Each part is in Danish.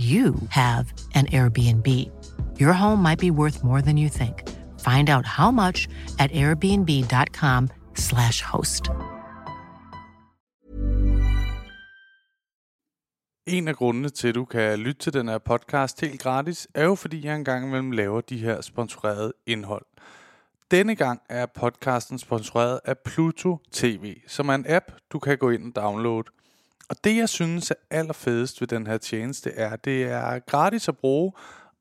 you have an Airbnb. Your home might be worth more than you think. Find out how much at airbnb.com/slash host. En af grundene til, at du kan lytte til den her podcast helt gratis, er jo fordi, jeg engang imellem laver de her sponsorerede indhold. Denne gang er podcasten sponsoreret af Pluto TV, som er en app, du kan gå ind og downloade. Og det, jeg synes er allerfedest ved den her tjeneste, er, at det er gratis at bruge,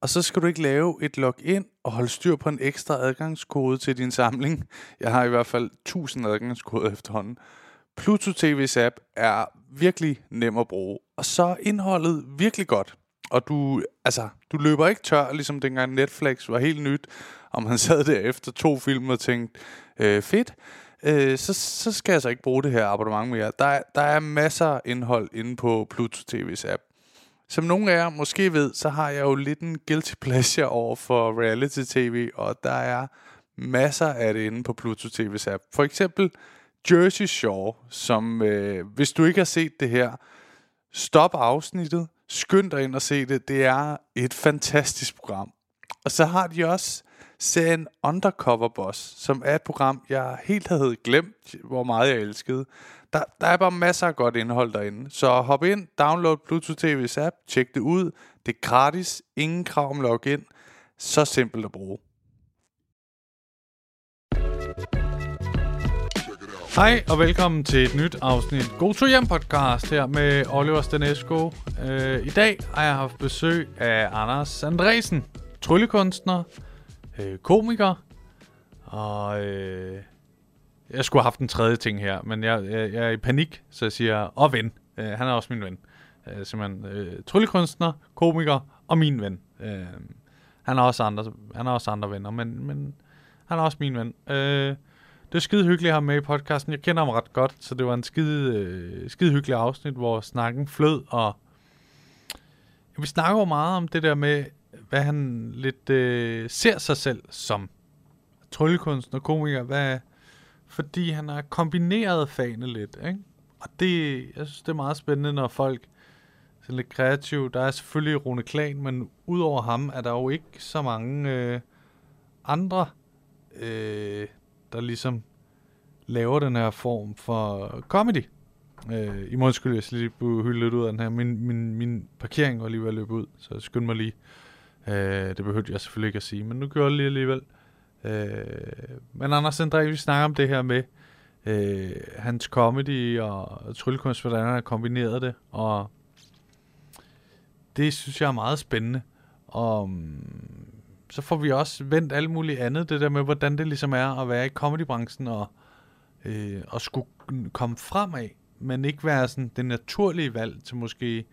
og så skal du ikke lave et login og holde styr på en ekstra adgangskode til din samling. Jeg har i hvert fald 1000 adgangskoder efterhånden. Pluto TV's app er virkelig nem at bruge, og så er indholdet virkelig godt. Og du, altså, du løber ikke tør, ligesom dengang Netflix var helt nyt, og man sad der efter to film og tænkte, øh, fedt øh, så, så skal jeg så ikke bruge det her abonnement mere. Der er, der er masser af indhold inde på Pluto TV's app. Som nogle af jer måske ved, så har jeg jo lidt en guilty pleasure over for reality tv, og der er masser af det inde på Pluto TV's app. For eksempel Jersey Shore, som øh, hvis du ikke har set det her, stop afsnittet, skynd dig ind og se det. Det er et fantastisk program. Og så har de også serien Undercover Boss, som er et program, jeg helt havde glemt, hvor meget jeg elskede. Der, der er bare masser af godt indhold derinde. Så hop ind, download Bluetooth TV's app, tjek det ud. Det er gratis, ingen krav om login. Så simpelt at bruge. Hej og velkommen til et nyt afsnit God to hjem podcast her med Oliver Stanesco. Øh, I dag har jeg haft besøg af Anders Andresen, tryllekunstner, øh, komiker, og øh, jeg skulle have haft en tredje ting her, men jeg, jeg, jeg er i panik, så jeg siger, og ven. Øh, han er også min ven. Øh, simpelthen øh, tryllekunstner, komiker og min ven. Øh, han har også andre, han har også andre venner, men, men han er også min ven. Øh, det er skide hyggeligt at have med i podcasten. Jeg kender ham ret godt, så det var en skide, øh, skide hyggelig afsnit, hvor snakken flød, og vi snakker jo meget om det der med, hvad han lidt øh, ser sig selv som tryllekunstner, komiker, hvad, fordi han har kombineret fagene lidt, ikke? Og det, jeg synes, det er meget spændende, når folk er lidt kreative. Der er selvfølgelig Rune Klan, men udover ham er der jo ikke så mange øh, andre, øh, der ligesom laver den her form for comedy. Øh, I morgen skulle jeg lige hylde lidt ud af den her. Min, min, min parkering var lige ved at løbe ud, så skynd mig lige Øh, det behøvede jeg selvfølgelig ikke at sige, men nu gjorde jeg det lige alligevel. Øh, men Anders André, vi snakker om det her med øh, hans comedy og tryllekunst, hvordan han har kombineret det, og det synes jeg er meget spændende. Og mm, så får vi også vendt alt muligt andet, det der med, hvordan det ligesom er at være i comedybranchen og, øh, og skulle komme fremad, men ikke være sådan det naturlige valg til måske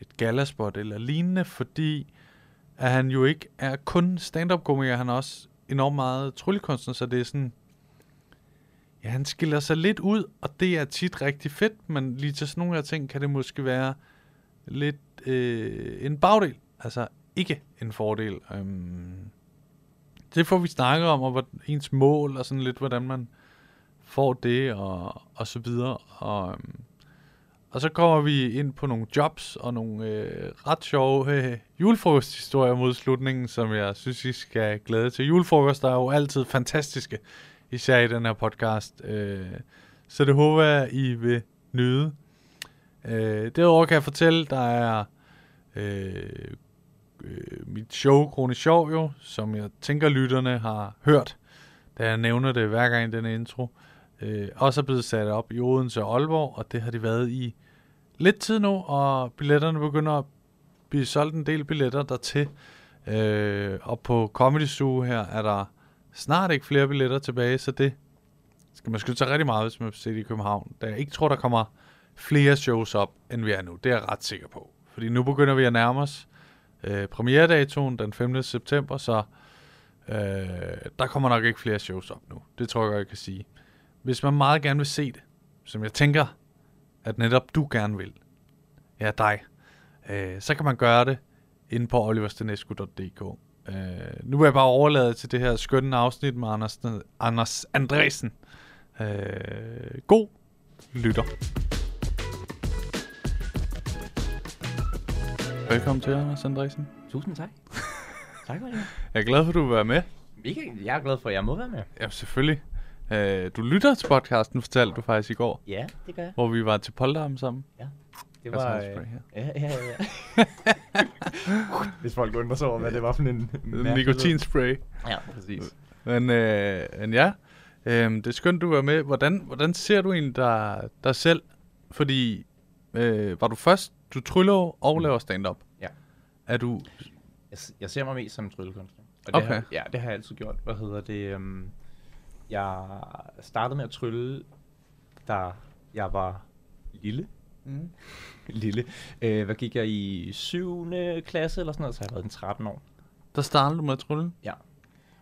et galaspot eller lignende, fordi at han jo ikke er kun stand-up-komiker, han er også enormt meget tryllekunstner, så det er sådan, ja, han skiller sig lidt ud, og det er tit rigtig fedt, men lige til sådan nogle af ting kan det måske være lidt øh, en bagdel, altså ikke en fordel. Øhm, det får vi snakket om, og hvad, ens mål, og sådan lidt, hvordan man får det, og, og så videre. Og, øhm, og så kommer vi ind på nogle jobs og nogle øh, ret sjove øh, julefrokosthistorier mod slutningen, som jeg synes, I skal glæde til. Julefrokoster er jo altid fantastiske, især i den her podcast. Øh, så det håber jeg, I vil nyde. Øh, derudover kan jeg fortælle, der er øh, øh, mit show Krone Sjov jo, som jeg tænker lytterne har hørt, da jeg nævner det hver gang i denne intro, øh, også er blevet sat op i Odense og Aalborg, og det har de været i lidt tid nu, og billetterne begynder at blive solgt en del billetter dertil. Øh, og på Comedy Zoo her er der snart ikke flere billetter tilbage, så det skal man skulle tage rigtig meget, hvis man vil se det i København. Da jeg ikke tror, der kommer flere shows op, end vi er nu. Det er jeg ret sikker på. Fordi nu begynder vi at nærme os øh, premieredatoen den 5. september, så øh, der kommer nok ikke flere shows op nu. Det tror jeg godt, jeg kan sige. Hvis man meget gerne vil se det, som jeg tænker, at netop du gerne vil, ja dig, øh, så kan man gøre det inde på oliverstenesco.dk. Øh, nu vil jeg bare overlade til det her skønne afsnit med Anders, Anders Andresen. Øh, god lytter. Velkommen til, Anders Andresen. Tusind tak. tak for det. Jeg er glad for, at du vil være med. Mega, jeg er glad for, at jeg må være med. Ja, selvfølgelig. Øh, du lytter til podcasten, fortalte du faktisk i går, Ja, det gør jeg. hvor vi var til Polterabend sammen. Ja. Det var... en Øh, her. ja, ja, ja. Hvis folk undrer sig over, hvad det var for en... Nikotinspray. Ja, præcis. Men, øh, men ja, øh, det er skønt, du var med. Hvordan, hvordan ser du egentlig dig, dig selv? Fordi øh, var du først, du tryller og laver stand-up. Ja. Er du... Jeg, jeg ser mig mest som en tryllekunstner. Og det Okay. Har, ja, det har jeg altid gjort. Hvad hedder det? Um, jeg startede med at trylle, da jeg var lille. Mm. lille. Øh, hvad gik jeg i 7. klasse eller sådan noget, så har jeg været en 13 år. Der startede du med at trylle? Ja.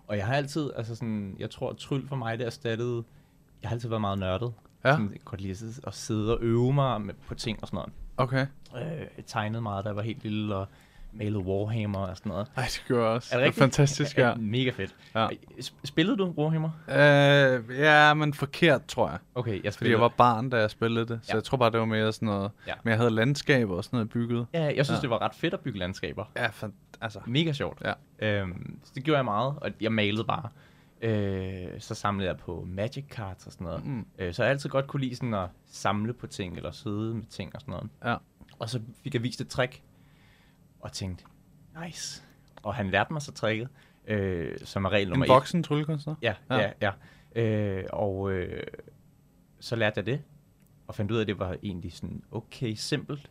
Og jeg har altid, altså sådan, jeg tror, at tryl for mig, det erstattede, jeg har altid været meget nørdet. Ja. Sådan, jeg kan godt lide at sidde, at sidde og øve mig med, på ting og sådan noget. Okay. Øh, jeg tegnede meget, da jeg var helt lille, og malede Warhammer og sådan noget. Ej, det gjorde jeg også. Er det det er fantastisk, ja. Mega fedt. Ja. Sp- Spillede du Warhammer? Øh, ja, men forkert, tror jeg. Okay, jeg Fordi spillede. jeg var barn, da jeg spillede det. Så Ja. jeg tror bare, det var mere sådan noget... Ja. Men jeg havde landskaber og sådan noget bygget. Ja, jeg synes, Ja. det var ret fedt at bygge landskaber. Ja, fan, altså... Mega sjovt. Ja. Øhm, så det gjorde jeg meget, og jeg malede bare. Øh, så samlede jeg på magic cards og sådan noget. Mm. Øh, så jeg altid godt kunne lide sådan at samle på ting, eller sidde med ting og sådan noget. Ja. Og så fik jeg vist et trick, og tænkte, nice. Og han lærte mig så tricket, øh, som er regel nummer En et. voksen tryllekunstner? Ja, Ja. ja, ja. Øh, og øh, så lærte jeg det, og fandt ud af, at det var egentlig sådan okay simpelt.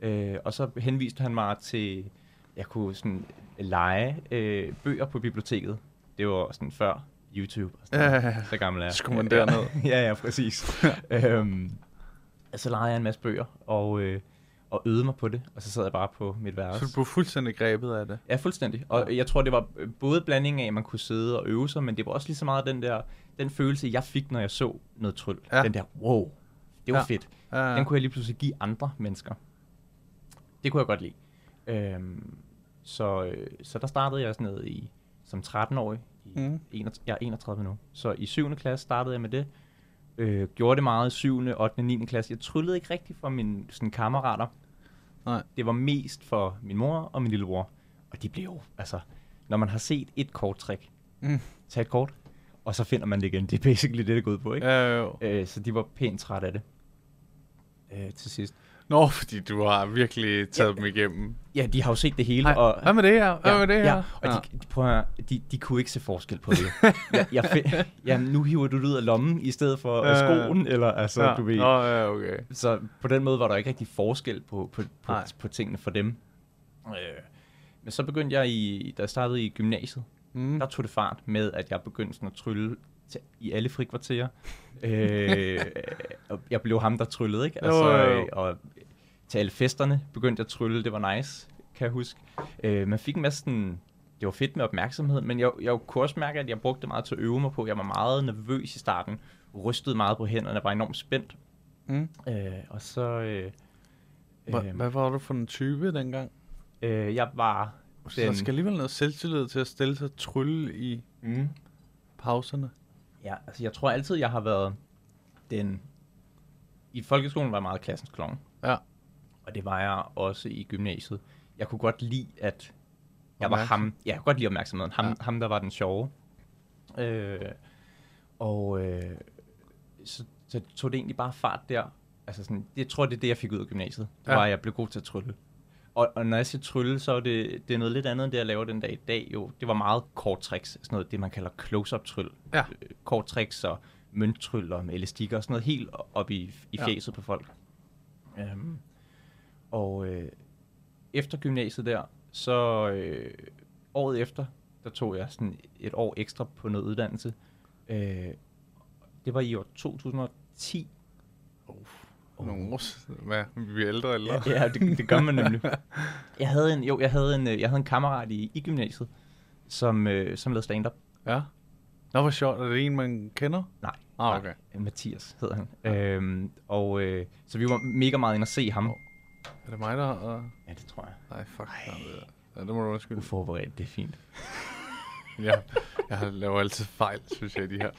Øh, og så henviste han mig til, jeg kunne sådan lege øh, bøger på biblioteket. Det var sådan før YouTube. Og sådan Ja, ja, ja. Så gammel er jeg. Skulle man Ja, derned. ja, ja, præcis. øhm, og så legede jeg en masse bøger, og, øh, og øvede mig på det. Og så sad jeg bare på mit værelse. Så du blev fuldstændig grebet af det? Ja, fuldstændig. Og jeg tror, det var øh, både blandingen af, at man kunne sidde og øve sig, men det var også lige så meget den der den følelse, jeg fik, når jeg så noget tryl. Ja. Den der, wow, det var Ja. ja. fedt. Ja, Den kunne jeg lige pludselig give andre mennesker. Det kunne jeg godt lide. Øhm, så, øh, så der startede jeg sådan noget i, som 13-årig. I Mm. 31, jeg er 31 nu. Så i 7. klasse startede jeg med det. Øh, gjorde det meget i 7., 8., og 9. klasse. Jeg tryllede ikke rigtig for mine sådan, kammerater. Nej. Det var mest for min mor og min lillebror. Og de blev jo, altså, når man har set et korttrik, Mm. tag et kort, og så finder man det igen. Det er basically det, det går ud på, ikke? Ja, jo. Øh, så de var pænt træt af det. Øh, til sidst. Nå, fordi du har virkelig taget ja. dem igennem. Ja, de har jo set det hele. Hej, og, hvad med det her? Hvad med det her? Ja, og de, de, prøv at, de, de kunne ikke se forskel på det. jeg, jeg ja, nu hiver du det ud af lommen i stedet for Ja, øh, ja, ja. skoen, eller altså, ja. du ved. Nå, ja, okay. Så på den måde var der ikke rigtig forskel på, på, på, Nej. på tingene for dem. Øh, men så begyndte jeg, i, da jeg startede i gymnasiet, Mm. der tog det fart med, at jeg begyndte sådan at trylle til, i alle frikvarterer. øh, jeg blev ham, der tryllede, ikke? Jo, Altså, jo, jo. øh, og til alle festerne begyndte at trylle, det var nice, kan jeg huske. Øh, man fik en masse sådan, det var fedt med opmærksomhed, men jeg, jeg kunne også mærke, at jeg brugte det meget til at øve mig på. Jeg var meget nervøs i starten, rystede meget på hænderne, var enormt spændt. Mm. Øh, og så... Øh, Hva, øh, hvad var du for en type dengang? øh, jeg var... Så der skal alligevel noget selvtillid til at stille sig trylle i Mm. pauserne. Ja, altså jeg tror altid, jeg har været den i folkeskolen var jeg meget klassens klovn. Ja. Og det var jeg også i gymnasiet. Jeg kunne godt lide, at jeg var ham. Ja, jeg kunne godt lide opmærksomheden. Ham, Ja. ja. ham der var den sjove. Øh, og øh, så, så tog det egentlig bare fart der. Altså sådan, det, jeg tror, det er det, jeg fik ud af gymnasiet. Det Ja. ja. var, at jeg blev god til at trylle. Og, og når jeg siger trylle, så er det, det er noget lidt andet, end det, jeg laver den dag i dag. Jo, det var meget kort tricks. Sådan noget, det man kalder close-up tryl. Ja. Øh, Kort tricks og mønttryl og med elastikker og sådan noget helt op i, i Ja. fjeset på folk. Um, og øh, efter gymnasiet der, så øh, året efter, der tog jeg sådan et år ekstra på noget uddannelse. Øh, det var i år 2010. Nogle år s- Hvad? Vi bliver ældre ældre. Ja, ja det, det gør man nemlig. Jeg havde en, jo, jeg havde en, øh, jeg havde en kammerat i, i gymnasiet, som, øh, som lavede stand-up. ja. Nå, hvor sjovt. Er det en, man kender? Nej. Ah, nej, okay. øh, Mathias hed han. Ja. Øhm, og øh, så vi var mega meget inde at se ham. Er det mig, der... Uh... Ja, det tror jeg. Nej, fuck. Nej. Ja, det må du undskylde. Uforberedt, det er fint. Ja, jeg laver altid fejl, synes jeg, de her.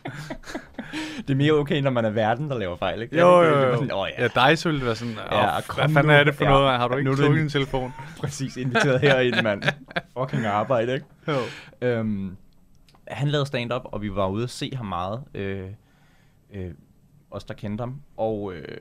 Det er mere okay, når man er verden, der laver fejl, ikke? Jo, jo, jo. sådan, Åh, ja, Ja, dig så ville det være sådan, Ja, hvad fanden nu. er det for Ja. noget? Har du ikke en- din telefon? præcis inviteret herind, mand. Fucking arbejde, ikke? Jo. Øhm, han lavede stand-up, og vi var ude at se ham meget. Øh, øh, os, der kendte ham. Og øh,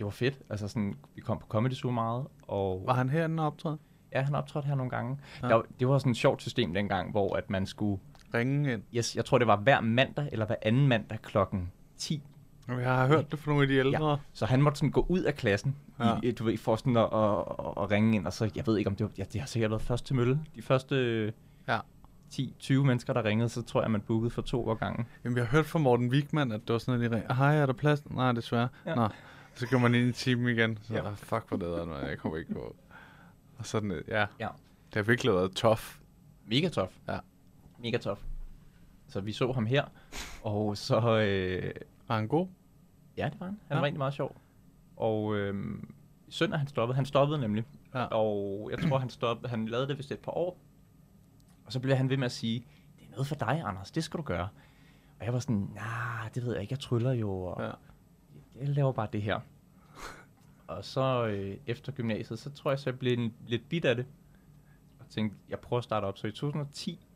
det var fedt. Altså sådan, vi kom på Comedy Zoo meget. Og Var han herinde og optræde? ja, han optrådte her nogle gange. Ja. Ja. Der, det var sådan et sjovt system dengang, hvor at man skulle... Ringe ind. Yes, jeg tror, det var hver mandag, eller hver anden mandag klokken 10. Jeg har hørt det fra nogle af de ældre. Så han måtte sådan gå ud af klassen, Ja. ja. i, du ved, for sådan at, at, at, at ringe ind, og så, jeg ved ikke om det var, ja, det har sikkert været først til mølle. De første Ja. 10-20 mennesker, der ringede, så tror jeg, man bookede for to år gangen. Jamen, jeg har hørt fra Morten Wigman, at det var sådan, at de ringede, hej, er der plads? Nej, desværre. Ja. Ja. Nå. Så går man ind i timen igen. Så, ja. Ja. fuck, hvor det er, man. Jeg kommer ikke på. Og sådan, ja. Ja. Det har virkelig været tough. Mega tof. Ja. Mega tof. Så vi så ham her, og så... Øh, Var han god? ja, det var han. Han Ja. var rigtig meget sjov. Og øh, søndag han stoppede. Han stoppede nemlig. Ja. Og jeg tror, han stoppede. Han lavede det vist et par år. Og så blev han ved med at sige, det er noget for dig, Anders. Det skal du gøre. Og jeg var sådan, nej, det ved jeg ikke. Jeg tryller jo. Og Ja. Jeg laver bare det her. og så øh, efter gymnasiet, så tror jeg, så jeg blev en, lidt bit af det. Og tænkte, jeg prøver at starte op. Så i 2010,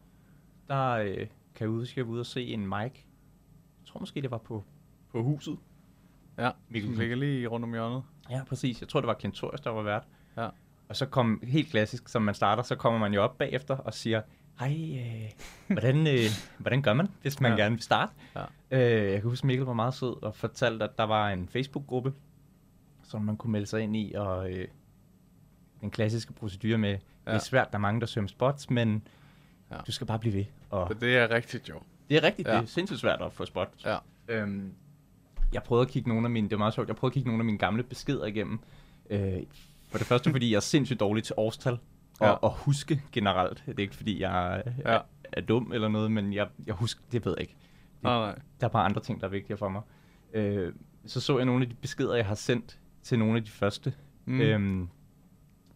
der øh, kan jeg skal jeg ud og se en mic. Jeg tror måske, det var på, på huset. Ja, Mikkel ligger lige rundt om hjørnet. Ja, præcis. Jeg tror, det var Klintorius, der var vært. Ja. Og så kom, helt klassisk, som man starter, så kommer man jo op bagefter og siger, hej, øh, hvordan, øh, hvordan gør man, hvis man Ja. gerne vil starte? Ja. Øh, jeg kan huske, Mikkel var meget sød og fortalte, at der var en Facebook-gruppe, som man kunne melde sig ind i, og øh, den klassiske procedure med, ja. det er svært, der er mange, der søger spots, men Ja. du skal bare blive ved. Og Så det er rigtigt jo. det er rigtigt, Ja. det er sindssygt svært at få spot. Ja. Øhm, jeg prøvede at kigge nogle af mine, det var meget sjovt, jeg prøvede at kigge nogle af mine gamle beskeder igennem. Øh, for det første, fordi jeg er sindssygt dårlig til årstal, og, Ja. og huske generelt. Det er ikke, fordi jeg er, Ja. er, er dum eller noget, men jeg, jeg husker, det ved jeg ikke. Det, Nej, nej. Der er bare andre ting, der er vigtigere for mig. Øh, så så jeg nogle af de beskeder, jeg har sendt til nogle af de første, Mm. øhm,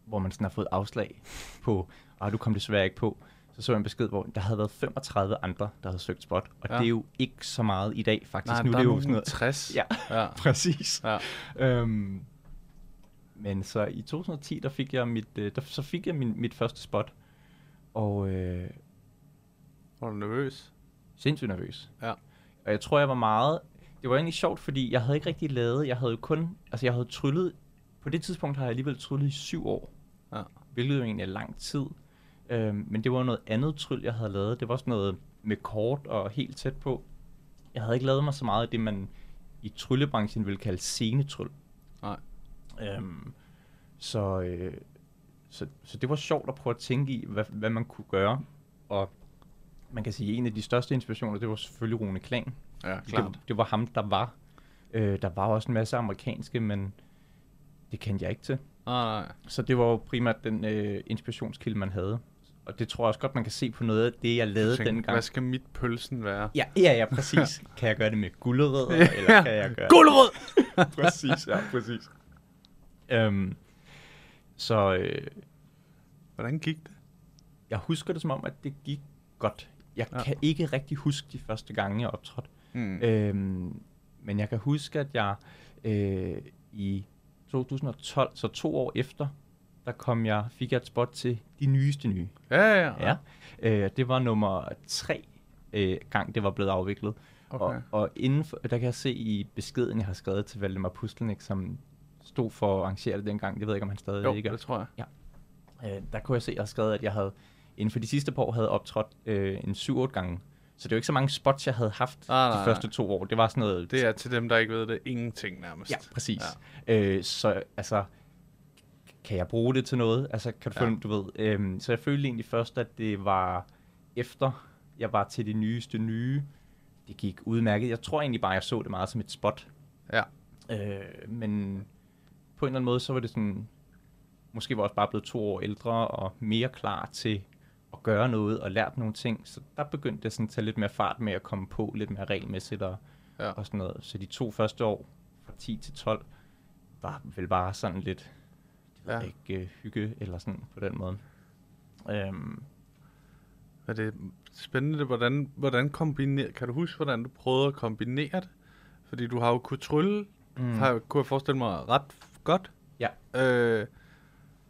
hvor man sådan har fået afslag på, og du kom desværre ikke på. Så så jeg en besked, hvor der havde været 35 andre, der havde søgt spot, og Ja. det er jo ikke så meget i dag, faktisk. Nej, nu der er det er jo sådan noget... 60. Ja, ja. præcis. ja. Øhm, men så i 2010, der fik jeg mit, øh, der, så fik jeg min, mit første spot, og øh, Var du nervøs? sindssygt nervøs. Ja. Og jeg tror, jeg var meget... Det var egentlig sjovt, fordi jeg havde ikke rigtig lavet... Jeg havde jo kun... Altså, jeg havde tryllet... På det tidspunkt har jeg alligevel tryllet i syv år. Ja. Hvilket jo egentlig er lang tid. Øhm, men det var noget andet tryl, jeg havde lavet. Det var sådan noget med kort og helt tæt på. Jeg havde ikke lavet mig så meget af det, man i tryllebranchen vil kalde scenetryl. Nej. Øhm, så, øh, så, så det var sjovt at prøve at tænke i, hvad, hvad man kunne gøre. Og man kan sige, at en af de største inspirationer, det var selvfølgelig Rune Klan. Ja, klart. Det, det var ham, der var. Øh, der var også en masse amerikanske, men det kendte jeg ikke til. Nej. Så det var jo primært den øh, inspirationskilde, man havde. Og det tror jeg også godt, man kan se på noget af det, jeg lavede Tænk, dengang. Hvad skal mit pølsen være? Ja, ja, ja, præcis. kan jeg gøre det med gulerødder, eller kan jeg gøre Gulerod! præcis, ja, præcis. Øhm, så øh, Hvordan gik det? jeg husker det som om, at det gik godt. Jeg Ja. kan ikke rigtig huske de første gange, jeg optrådte. Mm. Øhm, men jeg kan huske, at jeg... øh, i 2012, så to år efter, der kom jeg, fik jeg et spot til de nyeste nye. Ja, ja, ja. Ja. Øh, det var nummer tre øh, gang, det var blevet afviklet. Okay. Og, og inden for, der kan jeg se i beskeden, jeg har skrevet til Valdemar Pustelnik, som stod for at arrangere det dengang. Det ved jeg ikke, om han stadig Jo, ikke er. det tror jeg. Øh, der kunne jeg se, at jeg havde skrevet, at jeg havde inden for de sidste par år havde optrådt øh, en 7-8 gange. Så det jo ikke så mange spots, jeg havde haft Nej, de nej, første to år. Det var sådan noget... Det er til dem, der ikke ved det, ingenting nærmest. Ja, præcis. Ja. Øh, så altså, kan jeg bruge det til noget? Altså, kan du Ja. ja. følge, du ved? Øhm, så jeg følte egentlig først, at det var efter, jeg var til de nyeste nye. Det gik udmærket. Jeg tror egentlig bare, jeg så det meget som et spot. Ja. Øh, men på en eller anden måde, så var det sådan, måske var jeg også bare blevet to år ældre og mere klar til at gøre noget og lært nogle ting. Så der begyndte det sådan at tage lidt mere fart med at komme på, lidt mere regelmæssigt og, Ja. og sådan noget. Så de to første år, fra 10 til 12, var vel bare sådan lidt, Ja. jeg ikke, øh, hygge eller sådan på den måde. Øhm, Er det spændende, hvordan, hvordan kombinere, kan du huske, hvordan du prøvede at kombinere det? Fordi du har jo kunnet trylle, mm. har, kunne jeg forestille mig, ret godt. Ja. Øh,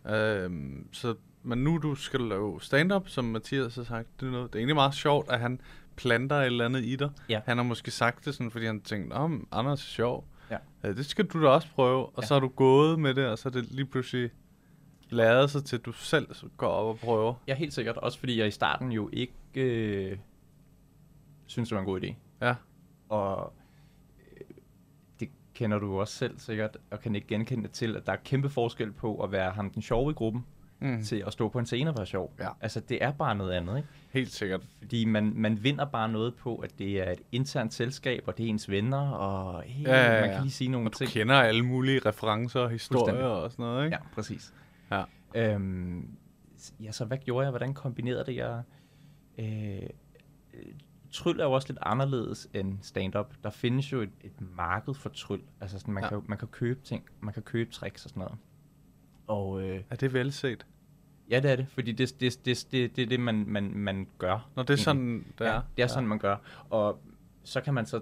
øh, så, men nu du skal lave stand-up, som Mathias har sagt, det er, noget, det er egentlig meget sjovt, at han planter et eller andet i dig. Ja. Han har måske sagt det sådan, fordi han tænkte, men Anders er sjov. Ja. Øh, det skal du da også prøve. Og Ja. så har du gået med det, og så er det lige pludselig lavet sig til, at du selv går op og prøver. Ja, helt sikkert. Også fordi jeg i starten jo ikke øh, synes, det var en god idé. Ja. Og kender du også selv sikkert, og kan ikke genkende det til, at der er kæmpe forskel på at være ham den sjove i gruppen, Mm. til at stå på en scene og være sjov. Ja. Altså, det er bare noget andet, ikke? Helt sikkert. Fordi man, man vinder bare noget på, at det er et internt selskab, og det er ens venner, og hey, Ja, ja, ja. man kan lige sige nogle Og du ting. kender alle mulige referencer og historier og sådan noget, ikke? Ja, præcis. Ja. Øhm, ja, så hvad gjorde jeg? Hvordan kombinerede det? Jeg, øh, tryl er jo også lidt anderledes end stand-up. Der findes jo et, et marked for tryl. Altså sådan, man, Ja. ja. kan, man kan købe ting, man kan købe tricks og sådan noget. Og øh, Er det velset? ja, det er det, fordi det, det, det, det, det er det, man, man, man gør. Når det er sådan, det ja, er? det er sådan, man gør. Og så kan man så,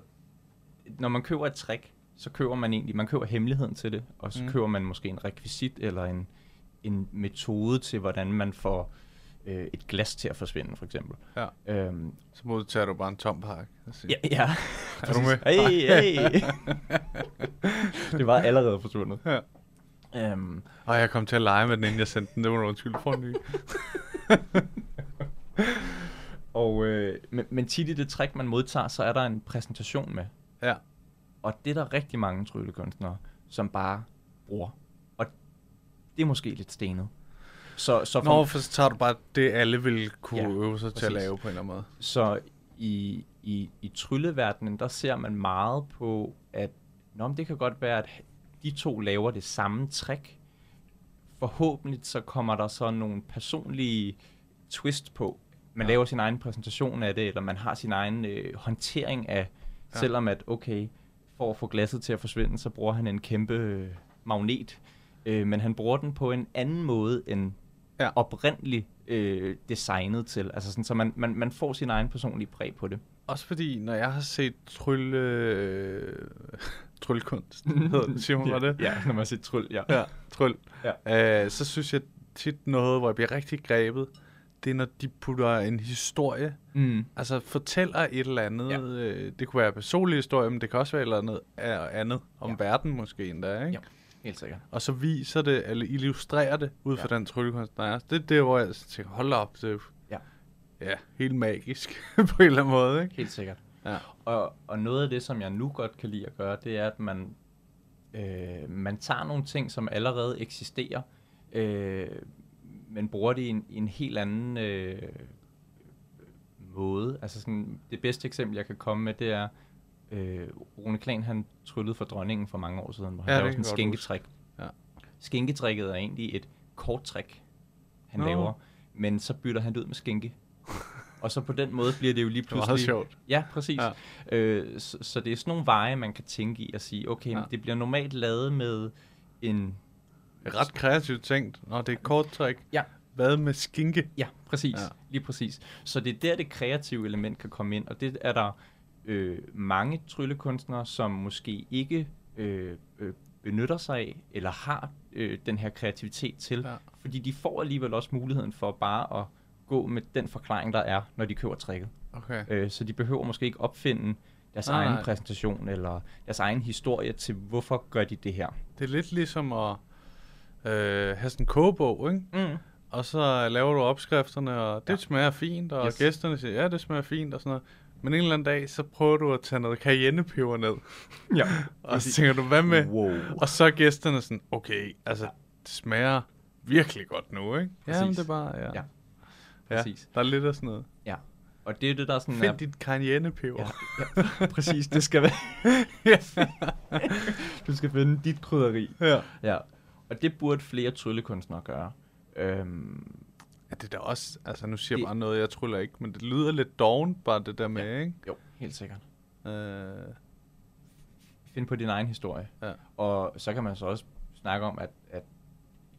når man køber et trick, så køber man egentlig, man køber hemmeligheden til det, og så mm. køber man måske en rekvisit eller en, en metode til, hvordan man får øh, et glas til at forsvinde, for eksempel. Ja. Øhm, Så modtager du bare en tom pakke. ja, ja. Er du med? Hey, hey. det var allerede forsvundet. Ja. Øhm, Og jeg kom til at lege med den, inden jeg sendte den. Det var undskyld for en ny. og, øh, men, men tit i det trick, man modtager, så er der en præsentation med. Ja. Og det er der rigtig mange tryllekunstnere, som bare bruger. Og det er måske lidt stenet. Så, så, Nå, for så tager du bare det, alle ville kunne Ja, øve sig til at præcis. lave på en eller anden måde. så i, i, i trylleverdenen, der ser man meget på, at Nå, men det kan godt være, at de to laver det samme trick. Forhåbentlig så kommer der så nogle personlige twist på. Man Ja. laver sin egen præsentation af det, eller man har sin egen øh, håndtering af, ja. selvom at, okay, for at få glasset til at forsvinde, så bruger han en kæmpe øh, magnet. Øh, men han bruger den på en anden måde end Ja. oprindeligt øh, designet til. Altså sådan, så man, man, man får sin egen personlige præg på det. Også fordi, når jeg har set trylle... Øh, tryllekunst, det, siger man ja, det? Ja, når man siger tryl, ja. Ja, tryl. Ja. Øh, så synes jeg tit noget, hvor jeg bliver rigtig grebet, det er, når de putter en historie, Mm. altså fortæller et eller andet. Ja. Øh, det kunne være personlig historie, men det kan også være et eller andet andet om Ja. verden måske endda, ikke? Ja. Helt sikkert. Og så viser det, eller illustrerer det ud fra Ja. den tryllekunst, der er. Det er det, hvor jeg tænker, hold op, det er Ja. ja, helt magisk på en eller anden måde, ikke? Helt sikkert. Ja. Og, og noget af det, som jeg nu godt kan lide at gøre, det er, at man, øh, man tager nogle ting, som allerede eksisterer, øh, men bruger det i en, i en helt anden øh, måde. Altså sådan, det bedste eksempel, jeg kan komme med, det er, øh, Rune Klan, han tryllede for dronningen for mange år siden, hvor han Ja, det lavede sådan en skænketrik. Ja. Skænketrækket er egentlig et kort trick, han Nå. laver, men så bytter han det ud med skænke. Og så på den måde bliver det jo lige Det var pludselig... meget sjovt. Ja, præcis. Ja. Øh, så, så det er sådan nogle veje, man kan tænke i at sige, okay, Ja. ja. det bliver normalt lavet med en... Det ret kreativt tænkt. Nå, det er et kort trick. Ja. Hvad med skinke? Ja, præcis. Ja. Lige præcis. Så det er der, det kreative element kan komme ind, og det er der øh, mange tryllekunstnere, som måske ikke øh, øh, benytter sig af, eller har øh, den her kreativitet til. Ja. Fordi de får alligevel også muligheden for bare at gå med den forklaring, der er, når de køber tricket. Okay. Øh, så de behøver måske ikke opfinde deres Nej, egen nej. præsentation, eller deres egen historie til, hvorfor gør de det her. Det er lidt ligesom at øh, have sådan en kogebog, ikke? Mm. Og så laver du opskrifterne, og det Ja. smager fint, og yes. gæsterne siger, ja, det smager fint, og sådan noget. Men en eller anden dag, så prøver du at tage noget cayennepeber ned. Ja. Og så tænker du, hvad med? Wow. Og så er gæsterne sådan, okay, altså, det smager virkelig godt nu, ikke? Ja, men det er bare, ja. Ja, ja. præcis. Der er lidt af sådan noget. Ja. Og det er det, der sådan Find dit cayennepeber. Ja, ja, præcis. Det skal være... du skal finde dit krydderi. ja. Ja. Og det burde flere tryllekunstnere gøre. Øhm, Ja, det er da også, altså nu siger jeg bare noget, jeg tryller ikke, men det lyder lidt dovent, bare det der med, Ja. ikke? jo, helt sikkert. Øh, Find på din egen historie. Ja. Og så kan man så også snakke om, at, at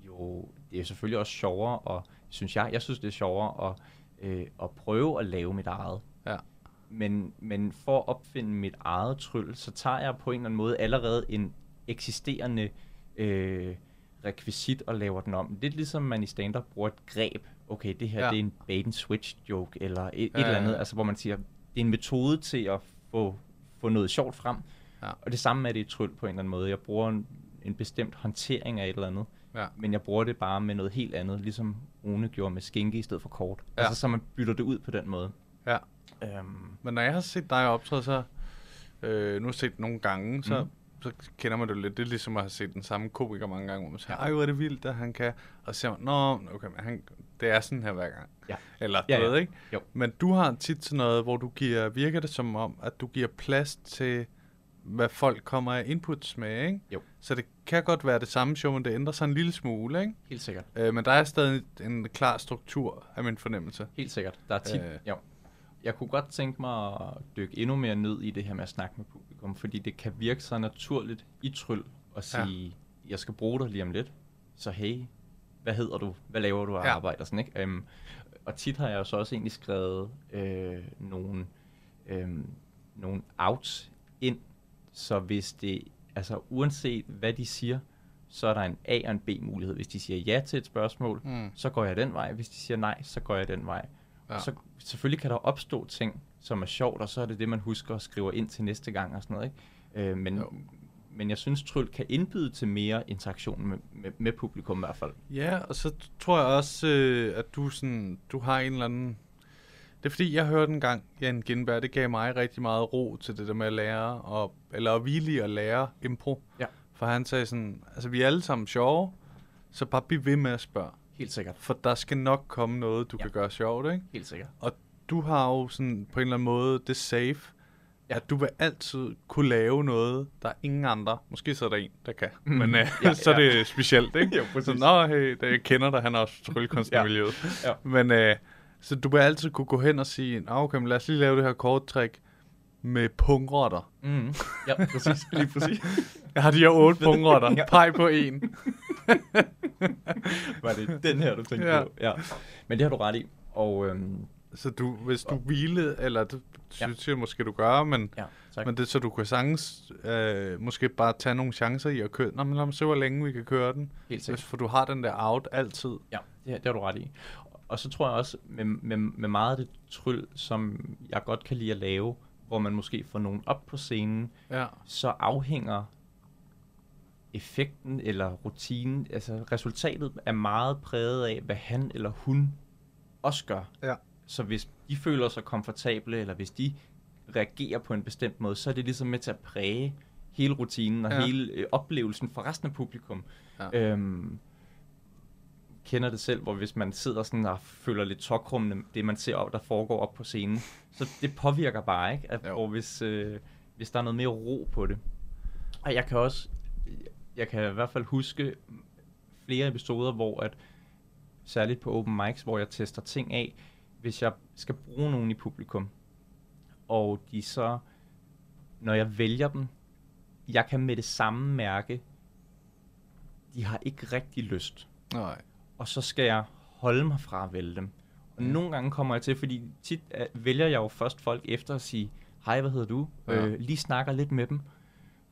jo, det er selvfølgelig også sjovere, og synes jeg, jeg synes det er sjovere at, øh, at prøve at lave mit eget. ja. Men, men for at opfinde mit eget tryl, så tager jeg på en eller anden måde allerede en eksisterende øh, rekvisit og laver den om. Lidt ligesom man i stand-up bruger et greb. Okay, det her Ja. det er en bait and switch joke, eller et, et Ja, eller ja, andet, ja. altså hvor man siger, det er en metode til at få, få noget sjovt frem. Ja. Og det samme er det i tryl på en eller anden måde. Jeg bruger en, en bestemt håndtering af et eller andet, Ja. men jeg bruger det bare med noget helt andet, ligesom Rune gjorde med skinke i stedet for kort. Ja. Altså så man bytter det ud på den måde. Ja. Øhm, Men når jeg har set dig optræde, så... Øh, nu har jeg set nogle gange, så, Mhm. Så kender man det lidt. Det er ligesom at have set den samme komiker mange gange, hvor man siger, ej, hvor er det vildt, at han kan. Og så siger man, nå, okay, men han, det er sådan her hver gang. Ja. Eller, Ja, du ja. ved, ikke? Jo. Men du har tit sådan noget, hvor du giver, virker det som om, at du giver plads til, hvad folk kommer af inputs med, ikke? Jo. Så det kan godt være det samme show, men det ændrer sig en lille smule, ikke? helt sikkert. Øh, men der er stadig en klar struktur af min fornemmelse. Helt sikkert. Der er tit, øh. jo. Jeg kunne godt tænke mig at dykke endnu mere ned i det her med at snakke med publikum, fordi det kan virke så naturligt i tryl at sige, ja. jeg skal bruge dig lige om lidt, så hey, hvad hedder du? Hvad laver du af Ja. arbejde? Og, sådan, ikke? Um, og tit har jeg jo så også egentlig skrevet øh, nogle, øh, nogle outs ind, så hvis det, altså uanset hvad de siger, så er der en A og en B mulighed. Hvis de siger ja til et spørgsmål, Mm. så går jeg den vej. Hvis de siger nej, så går jeg den vej. Ja. Så selvfølgelig kan der opstå ting, som er sjovt, og så er det det, man husker og skriver ind til næste gang og sådan noget. Ikke? Øh, men, Jo. men jeg synes, Tryl kan indbyde til mere interaktion med, med, med publikum i hvert fald. Ja, og så tror jeg også, øh, at du, sådan, du har en eller anden... Det er fordi, jeg hørte en gang, Jan Gindberg, det gav mig rigtig meget ro til det der med at lære, og, eller at hvile at lære impro. Ja. For han sagde sådan, altså vi er alle sammen sjove, så bare bliv ved med at spørge. Helt sikkert. For der skal nok komme noget, du Ja. kan gøre sjovt, ikke? Helt sikkert. Og du har jo sådan på en eller anden måde det safe, ja. at du vil altid kunne lave noget, der er ingen andre. Måske så er der en, der kan. Mm. Men øh, Ja, så er ja. det specielt, ikke? Jo, præcis. så, Nå, hey, det, jeg kender dig, han er også tryllekunstner i Ja. Ja. Men øh, så du vil altid kunne gå hen og sige, "Nå, okay, men lad os lige lave det her korttrik med pungrotter. Mm. Ja, præcis. Lige præcis. Jeg har de her otte pungrotter. Ja. Peg på en. Var det den her, du tænkte Ja. på? Ja. Men det har du ret i. Og øhm, Så du, hvis du hvilede, eller det Ja. synes jeg måske, du gør, men ja, tak. Men det så du kan sagtens øh, måske bare tage nogle chancer i at køre. Nå, men lad mig se, hvor længe vi kan køre den. Helt sikkert. Hvis, for du har den der out altid. Ja, det, det har du ret i. Og så tror jeg også, med, med, med meget af det tryl, som jeg godt kan lide at lave, hvor man måske får nogen op på scenen, Ja. så afhænger effekten eller rutinen, altså resultatet er meget præget af, hvad han eller hun også gør. Ja. Så hvis de føler sig komfortable, eller hvis de reagerer på en bestemt måde, så er det ligesom med til at præge hele rutinen og Ja. hele øh, oplevelsen for resten af publikum. Ja. Øhm, kender det selv, hvor hvis man sidder sådan og føler lidt tokrummende, det man ser, op, der foregår op på scenen, så det påvirker bare, ikke? At, Jo. hvor hvis, øh, hvis der er noget mere ro på det. Og jeg kan også, jeg kan i hvert fald huske flere episoder, hvor at, særligt på open mics, hvor jeg tester ting af, hvis jeg skal bruge nogen i publikum, og de så, når jeg vælger dem, jeg kan med det samme mærke, de har ikke rigtig lyst. Nej. Og så skal jeg holde mig fra at vælge dem. Og Ja. nogle gange kommer jeg til, fordi tit uh, vælger jeg jo først folk efter at sige, hej, hvad hedder du? Ja. Øh, lige snakker lidt med dem.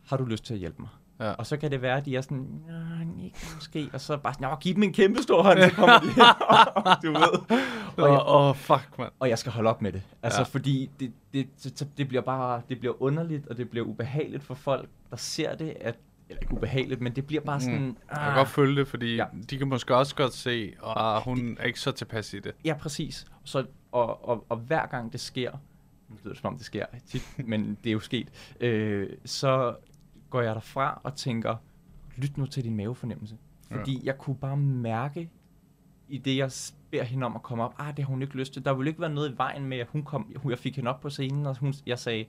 har du lyst til at hjælpe mig? Ja. Og så kan det være, at de er sådan, "Nå, ikke måske, og så bare sådan, "Nå, giv dem en kæmpe stor hånd, så kommer de du ved. Og, jeg, oh, fuck, mand. og jeg skal holde op med det. Altså, Ja. fordi det, det, det, det bliver bare, det bliver underligt, og det bliver ubehageligt for folk, der ser det, at, eller ikke ubehageligt, men det bliver bare sådan, Mm. Jeg kan ah, godt følge det, fordi ja. De kan måske også godt se, og hun er ikke så tilpas i det. Ja, præcis. Så, og, og, og hver gang det sker, nu lyder det som om det sker tit, men det er jo sket, øh, så går jeg derfra og tænker, lyt nu til din mavefornemmelse. Fordi ja. jeg kunne bare mærke, i det jeg beder hende om at komme op, ah, det har hun ikke lyst til. Der ville ikke være noget i vejen med, at hun kom, jeg fik hende op på scenen, og hun, jeg sagde,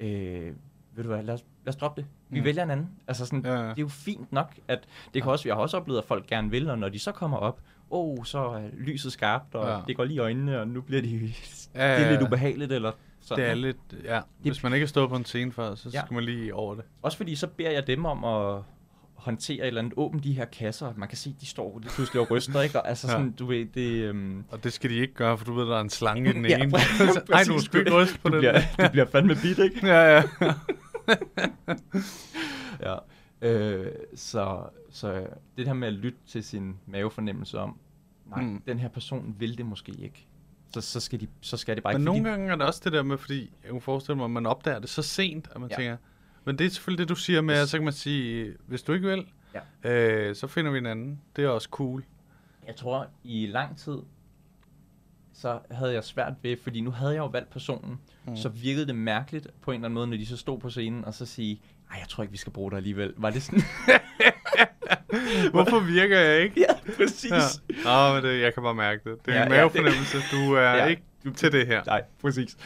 øh, ved du hvad, lad os, lad os droppe det. Vi Mm. vælger en anden. Altså sådan, Ja, ja. det er jo fint nok, at det kan også, jeg har også oplevet, at folk gerne vil, og når de så kommer op, åh, oh, så er lyset skarpt, og Ja. ja. det går lige i øjnene, og nu bliver det, Ja, det er ja, lidt ja. ubehageligt, eller sådan. Det er lidt, ja. Hvis man ikke har stået på en scene før, så Ja. skal man lige over det. Også fordi, så beder jeg dem om at håndtere et eller andet, åbne de her kasser. Man kan se, de står lige pludselig og ryster, ikke? Og altså Ja. sådan, du ved, det... Øhm, Og det skal de ikke gøre, for du ved, der er en slange i den Ja, ene. præ- Ej, du skal ikke ryste på den. bliver, bliver fandme bit, ikke? Ja, ja. Ja. Øh, så, så det her med at lytte til sin mavefornemmelse om, nej, mm. den her person vil det måske ikke. Så, så, skal, de, så skal det bare Men ikke. nogle fordi- gange er det også det der med, fordi jeg kan forestille mig, at man opdager det så sent, at man ja. Tænker, men det er selvfølgelig det, du siger med, at så kan man sige, hvis du ikke vil, Ja. øh, så finder vi en anden. Det er også cool. Jeg tror, i lang tid, så havde jeg svært ved, fordi nu havde jeg jo valgt personen, mm. så virkede det mærkeligt på en eller anden måde, når de så stod på scenen, og så sige, ej, jeg tror ikke, vi skal bruge dig alligevel. Var det sådan? Hvorfor virker jeg ikke? ja, præcis. Ja. Nå, men det, jeg kan bare mærke det. Det er Ja, en ja, mavefornemmelse. Du er ja, Ja. ikke til det her. Nej, præcis.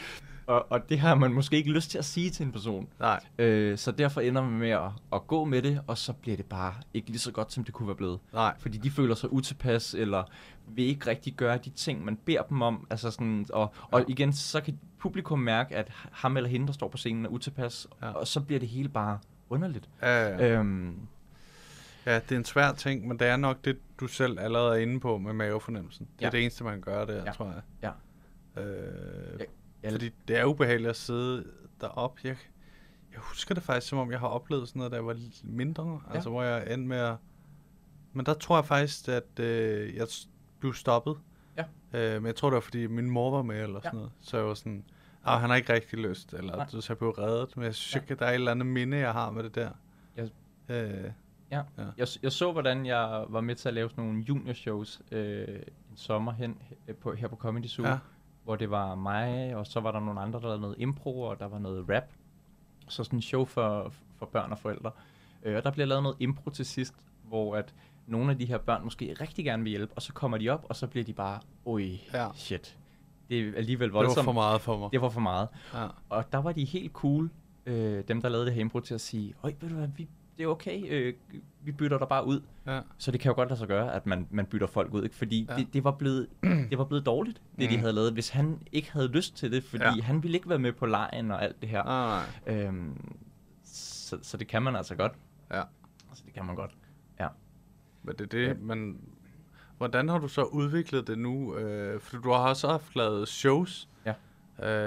Og, og det har man måske ikke lyst til at sige til en person. Nej. Øh, så derfor ender man med at, at gå med det, og så bliver det bare ikke lige så godt, som det kunne være blevet. Nej. Fordi de føler sig utilpas, eller vil ikke rigtig gøre de ting, man beder dem om. Altså sådan, og, og igen, så kan publikum mærke, at ham eller hende, der står på scenen, er utilpas, Ja. ja. og så bliver det hele bare underligt. Ja, ja. Øhm, ja, det er en svær ting, men det er nok det, du selv allerede er inde på med mavefornemmelsen. Det er Ja. det eneste, man gøre der, Ja. tror jeg. ja. Øh, jeg- fordi det er ubehageligt at sidde deroppe. Jeg, jeg husker det faktisk, som om jeg har oplevet sådan noget, da jeg var lidt mindre. Ja. Altså, hvor jeg endte med at... Men der tror jeg faktisk, at øh, jeg blev stoppet. Ja. Øh, men jeg tror, det var, fordi min mor var med, eller Ja. sådan noget. Så jeg var sådan... Ah, han har ikke rigtig lyst, eller Nej. så jeg blev reddet. Men jeg synes Ja. ikke, at der er et eller andet minde, jeg har med det der. Jeg- Øh, Ja. Ja. Jeg, jeg så, hvordan jeg var med til at lave sådan nogle juniorshows øh, en sommer hen øh, på, her på Comedy Zoo, Ja. hvor det var mig, og så var der nogle andre, der lavede noget impro, og der var noget rap. Så sådan en show for, for børn og forældre. Øh, og der bliver lavet noget impro til sidst, hvor at nogle af de her børn måske rigtig gerne vil hjælpe, og så kommer de op, og så bliver de bare, oj, Ja. shit. Det er alligevel det var voldsomt. for meget for mig. Det var for meget. Ja. Og der var de helt cool, øh, dem der lavede det her impro, til at sige, øj, ved du hvad, vi, det er okay, øh, vi bytter dig bare ud. Ja. Så det kan jo godt lade sig gøre, at man, man bytter folk ud, ikke? fordi Ja. det, det, var blevet, det var blevet dårligt, det de Mm. havde lavet, hvis han ikke havde lyst til det, fordi Ja. han ville ikke være med på lejen og alt det her. Ah, nej. Øhm, så, så det kan man altså godt. Ja. Altså, det kan man godt. Ja. Men det er det, Ja. men hvordan har du så udviklet det nu? Øh, for du har også haft lavet shows. Ja.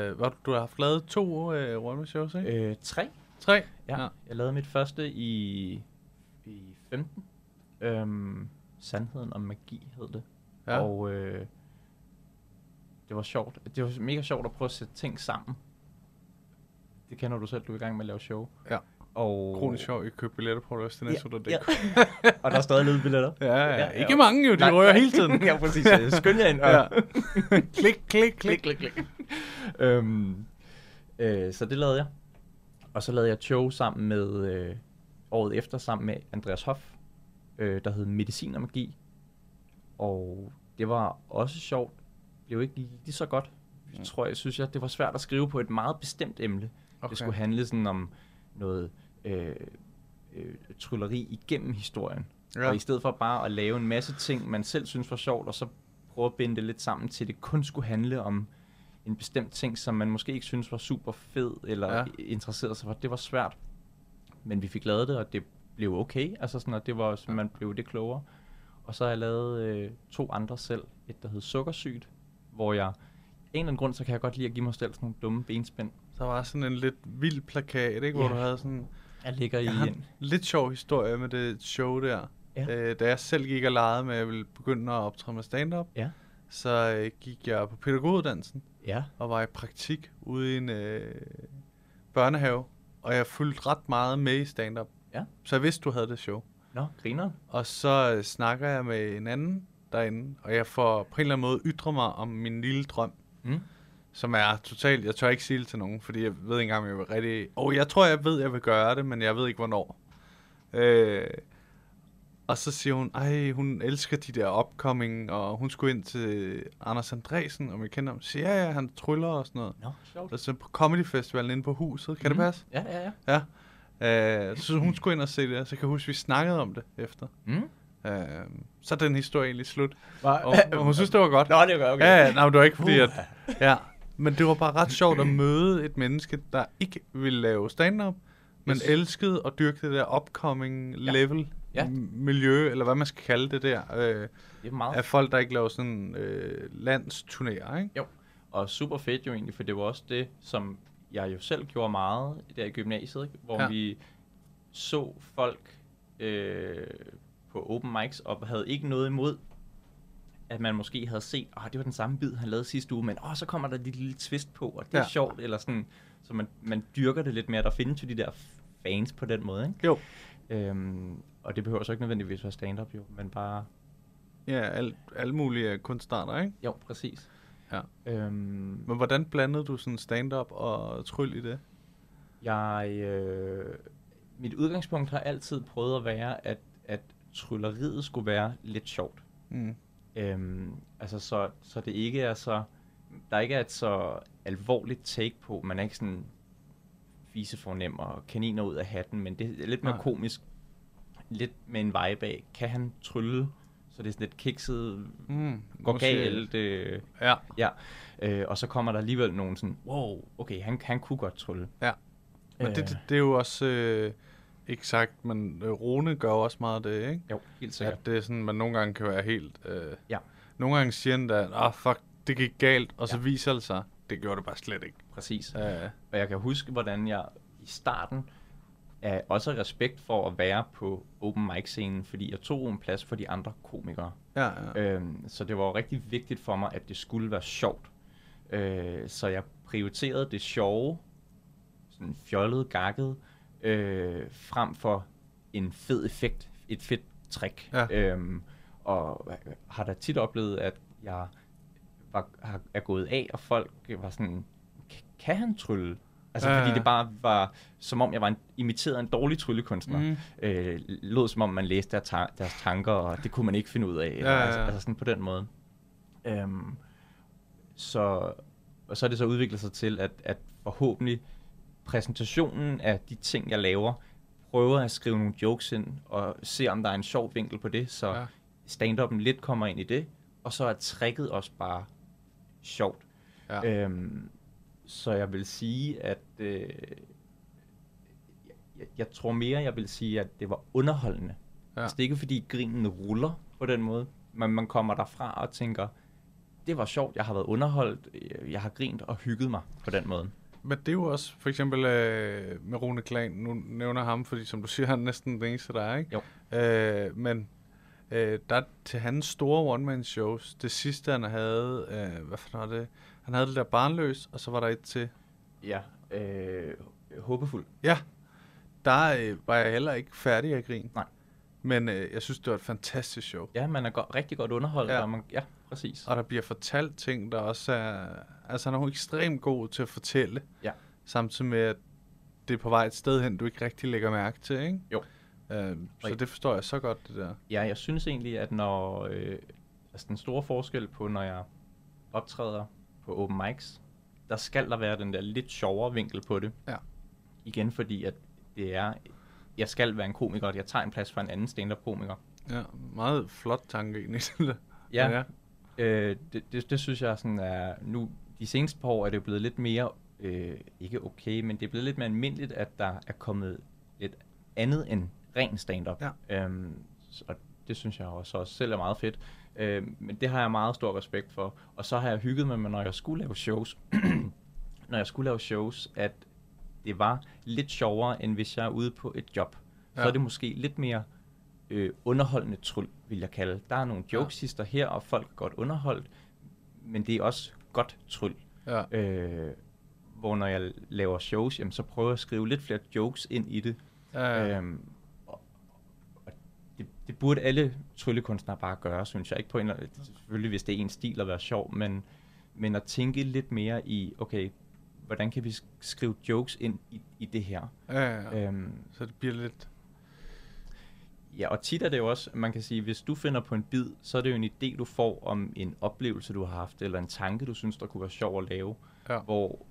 Øh, du har haft lavet to øh, shows, ikke? Øh, tre. Tre? Ja. Ja. Jeg lavede mit første i, i 15. Øhm, Sandheden om magi hed det. Ja. Og øh, det var sjovt. Det var mega sjovt at prøve at sætte ting sammen. Det kender du selv, du er i gang med at lave show. Ja. Og, Kronisk sjov, I købte billetter på det, Ja, ja, ja. og der er stadig lidt billetter. ja, ja, Ja, Ikke ja. mange jo, de Nej, rører hele tiden. ja, præcis. Skynd jer ind. Ja. klik, klik, klik. klik, klik, klik. øhm, øh, så det lavede jeg. Og så lavede jeg et show sammen med, øh, året efter, sammen med Andreas Hoff, øh, der hed Medicin og Magi. Og det var også sjovt. Det blev ikke lige så godt. Jeg Mm. tror, jeg synes, jeg, det var svært at skrive på et meget bestemt emne. Okay. Det skulle handle sådan om noget øh, øh, trylleri igennem historien. Ja. Og i stedet for bare at lave en masse ting, man selv synes var sjovt, og så prøve at binde det lidt sammen til, det kun skulle handle om en bestemt ting, som man måske ikke synes var super fed, eller Ja. interesserede sig for. Det var svært. Men vi fik lavet det, og det blev okay. Altså sådan, at det var, så man blev det klogere. Og så har jeg lavet øh, to andre selv. Et, der hed Sukkersygt, hvor jeg... En eller anden grund, så kan jeg godt lide at give mig selv sådan nogle dumme benspænd. Der var sådan en lidt vild plakat, ikke? Hvor Ja. du havde sådan... Jeg ligger i Jeg har en lidt sjov historie med det show der. Ja. Øh, da jeg selv gik og legede med, at jeg ville begynde at optræde med stand-up, Ja. så øh, gik jeg på pædagoguddannelsen Ja. og var i praktik ude i en øh, børnehave. Og jeg fulgte ret meget med i stand-up. Ja. Så jeg vidste, du havde det show. Nå, griner. Og så øh, snakker jeg med en anden derinde, og jeg får på en eller anden måde ytre mig om min lille drøm, Mm. som er totalt, jeg tør ikke sige det til nogen, fordi jeg ved ikke engang, om jeg vil rigtig... Og jeg tror, jeg ved, jeg vil gøre det, men jeg ved ikke, hvornår. Øh, og så siger hun, ej, hun elsker de der upcoming, og hun skulle ind til Anders Andresen, om jeg kender ham. Så siger jeg, ja, han tryller og sådan noget. Nå, sjovt. Altså på Comedy Festivalen inde på huset, kan mm. det Mhm. passe? Ja, ja, ja. Ja. Øh, så hun skulle ind og se det, så jeg kan huske, vi snakkede om det efter. Mm. Øh, så er den historie egentlig slut. Var, Og, og hun synes, det var godt. Nå, det var okay. Ja, ja, nej, det var ikke fordi, at... Ja, men det var bare ret sjovt at møde et menneske, der ikke ville lave stand-up, men Yes. elskede at dyrke det der upcoming Ja. level Ja. miljø, eller hvad man skal kalde det der, øh, Det er meget af folk, der ikke laver sådan øh, landsturnéer, ikke? Jo, og super fedt jo egentlig, for det var også det, som jeg jo selv gjorde meget der i gymnasiet, ikke? hvor Ja. vi så folk øh, på open mics, og havde ikke noget imod, at man måske havde set, at det var den samme bid, han lavede sidste uge, men åh, så kommer der et lille twist på, og det er Ja. ja. sjovt, eller sådan, så man, man dyrker det lidt mere. Der findes jo de der fans på den måde, ikke? Jo. Øhm, og det behøver så ikke nødvendigvis være stand-up, jo, men bare, Ja, al, alle mulige kunstarter, ikke? jo, præcis. Ja. Øhm, Men hvordan blandede du sådan stand-up og tryl i det? Jeg, øh, mit udgangspunkt har altid prøvet at være, at, at trylleriet skulle være lidt sjovt. Mm. Øhm, altså så, så det ikke er så, der ikke er et så alvorligt take på, man er ikke sådan fisefornem og kaniner ud af hatten, men det er lidt mere Nej. komisk, lidt med en vibe af, kan han trylle, så det er sådan lidt kikset, Mm. går galt, øh, Ja. ja, øh, og så kommer der alligevel nogen sådan, wow, okay, han, han kunne godt trylle. Ja. Men det, det, det er jo også øh, ikke sagt, men øh, Rune gør også meget af det, ikke? Jo, helt sikkert. At det er sådan, man nogle gange kan være helt... Øh, Ja. Nogle gange siger han da, ah fuck, det gik galt, og så Ja. viser det sig, det gjorde det bare slet ikke. Præcis. Øh, Og jeg kan huske, hvordan jeg i starten er også respekt for at være på open mic scenen, fordi jeg tog en plads for de andre komikere. ja, ja. Øhm, så det var rigtig vigtigt for mig, at det skulle være sjovt. Øh, så jeg prioriterede det sjove, sådan fjollet, gakket, øh, frem for en fed effekt, et fedt trick. Ja. Øhm, og har da tit oplevet, at jeg var, har, er gået af, og folk var sådan, "K- kan han trylle? Altså ja. fordi det bare var, som om jeg var en, imiteret en dårlig tryllekunstner. Mm. Øh, lød som om man læste deres, ta- deres tanker, og det kunne man ikke finde ud af. Eller, ja, ja. Altså, altså sådan på den måde. Øhm, så, og så er det så udviklet sig til, at, at forhåbentlig præsentationen af de ting, jeg laver, prøver at skrive nogle jokes ind, og se om der er en sjov vinkel på det, så ja. stand-up'en lidt kommer ind i det, og så er tricket også bare sjovt. Ja. Øhm, så jeg vil sige, at øh, jeg, jeg tror mere, jeg vil sige, at det var underholdende. Ja. Altså, det er ikke fordi grinen ruller på den måde, men man kommer derfra og tænker, det var sjovt, jeg har været underholdt, øh, jeg har grint og hygget mig på den måde. Men det er jo også, for eksempel øh, med Rune Klan, nu nævner ham, fordi som du siger, han er næsten den eneste, der er, ikke? Jo. Øh, men øh, der til hans store one-man-shows, det sidste han havde, øh, hvad for noget det? Han havde det der barnløs, og så var der et til. Ja, øh, håbefuld. Ja, der øh, var jeg heller ikke færdig at grine. Nej. Men øh, jeg synes, det var et fantastisk show. Ja, man er go- rigtig godt underholdt, Ja. og man, ja, præcis. Og der bliver fortalt ting, der også er... Altså, han er jo ekstremt god til at fortælle. Ja. Samtidig med, at det er på vej et sted hen, du ikke rigtig lægger mærke til, ikke? Jo. Øhm, så det forstår jeg så godt, det der. Ja, jeg synes egentlig, at når... Øh, altså den store forskel på, når jeg optræder på open mics, der skal der være den der lidt sjovere vinkel på det. Ja. Igen fordi, at det er... Jeg skal være en komiker, og jeg tager en plads for en anden stand-up-komiker. Ja, meget flot tanke egentlig. Ja, ja. Øh, det, det, det synes jeg sådan er... Nu, de seneste par år er det blevet lidt mere... Øh, ikke okay, men det er blevet lidt mere almindeligt, at der er kommet lidt andet end ren stand-up. Ja. Øhm, og det synes jeg også, også selv er meget fedt. Øh, men det har jeg meget stor respekt for. Og så har jeg hygget med mig, når jeg skulle lave shows. når jeg skulle lave shows, at det var lidt sjovere, end hvis jeg er ude på et job. Så Ja. er det måske lidt mere øh, underholdende tryl, vil jeg kalde. Der er nogle jokes ja. her, og folk er godt underholdt, men det er også godt tryl. Ja. Øh, hvor når jeg laver shows, jamen, så prøver jeg at skrive lidt flere jokes ind i det. Ja, ja. Øhm, det, burde alle tryllekunstnere bare gøre, synes jeg. Ikke på en, eller anden- selvfølgelig, hvis det er en stil at være sjov, men, men at tænke lidt mere i, okay, hvordan kan vi sk- skrive jokes ind i, i det her? ja, ja, ja. Øhm, Så det bliver lidt... ja, og tit er det jo også, man kan sige, hvis du finder på en bid, så er det jo en idé, du får om en oplevelse, du har haft, eller en tanke, du synes, der kunne være sjov at lave. Ja. Hvor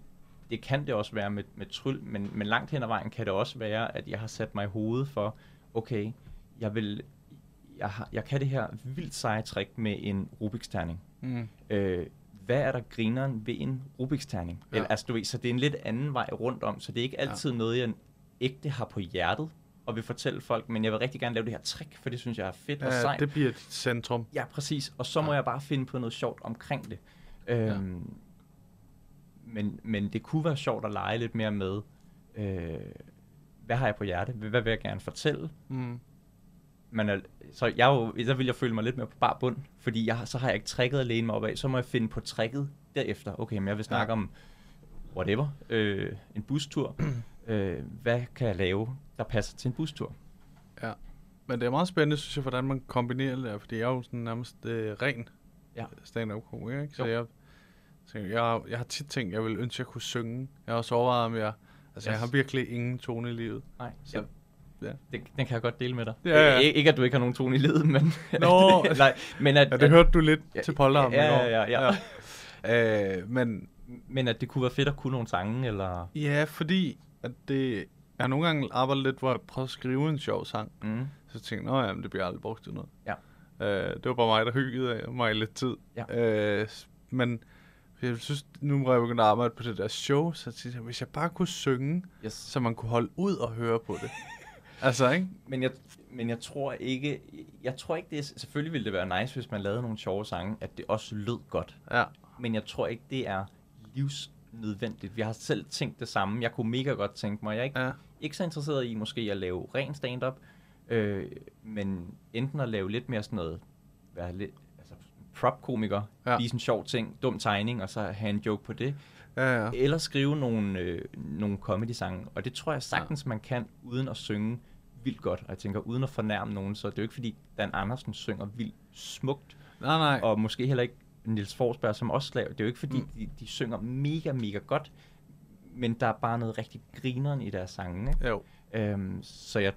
det kan det også være med, med tryl, men, men langt hen ad vejen kan det også være, at jeg har sat mig i hovedet for, okay, jeg vil, jeg, har, jeg kan det her vildt seje trick med en Rubik's terning. Mm. Øh, hvad er der grineren ved en Rubik's terning? Ja. Ja. Eller, altså, du ved, så det er en lidt anden vej rundt om, så det er ikke altid ja. noget, jeg ægte har på hjertet og vil fortælle folk, men jeg vil rigtig gerne lave det her trick, for det synes jeg er fedt og Ja, sejt. det bliver dit centrum. Ja, præcis. Og så må Ja. jeg bare finde på noget sjovt omkring det. Øhm, men, men det kunne være sjovt at lege lidt mere med, øh, hvad har jeg på hjerte? Hvad vil jeg gerne fortælle? Mm. Men er, så, jeg jo, så vil jeg føle mig lidt mere på bar bund, fordi jeg, så har jeg ikke tricket at læne mig op af. Så må jeg finde på tricket derefter. Okay, men jeg vil snakke Ja. om whatever, øh, en bustur. øh, hvad kan jeg lave, der passer til en bustur? Ja. Men det er meget spændende, synes jeg, hvordan man kombinerer det der, fordi jeg er jo sådan nærmest øh, ren Ja. stand-up komiker, ikke? Så Jo. jeg, tænker, jeg, jeg har tit tænkt, jeg vil ønske, jeg kunne synge. Jeg har også overvejet, om jeg... Altså, yes. jeg har virkelig ingen tone i livet. Nej, Så- så, ja. ja. det, den kan jeg godt dele med dig. Ja, ja. Ik- ikke, at du ikke har nogen tone i livet, men... Nå. nej, men at, Ja, det at, hørte du lidt Ja, til Polterhamn ja, går. ja, ja, ja. Øh, men men at det kunne være fedt at kunne nogle sange, eller... ja, fordi at det, jeg har nogle gange arbejdet lidt, hvor jeg prøvede at skrive en sjov sang. Mm, Så tænkte jeg, at det bliver aldrig brugt til noget. Ja. Øh, det var bare mig, der hyggede af mig lidt tid. Ja. Øh, men jeg synes, nu hvor jeg begyndt at arbejde på det der show, så tænkte jeg, hvis jeg bare kunne synge, yes. så man kunne holde ud og høre på det. altså, ikke? Men jeg, men jeg tror ikke, jeg tror ikke det er, selvfølgelig ville det være nice, hvis man lavede nogle sjove sange, at det også lød godt. Ja. Men jeg tror ikke, det er livsnødvendigt. Vi har selv tænkt det samme. Jeg kunne mega godt tænke mig, jeg er ikke, Ja. ikke så interesseret i måske at lave ren stand-up, øh, men enten at lave lidt mere sådan noget, være lidt, altså prop-komiker, Ja. ja. vise en sjov ting, dum tegning, og så have en joke på det, Ja, ja. eller skrive nogle, øh, nogle comedy-sange. Og det tror jeg sagtens, ja. man kan, uden at synge vildt godt. Og jeg tænker, uden at fornærme nogen, så det er jo ikke fordi, Dan Andersen synger vildt smukt, Nej, nej. og måske heller ikke Nils Forsberg, som også laver. Det er jo ikke fordi, Mm. de, de synger mega, mega godt, men der er bare noget rigtig grineren i deres sange. Ikke? Jo. Øhm, så jeg,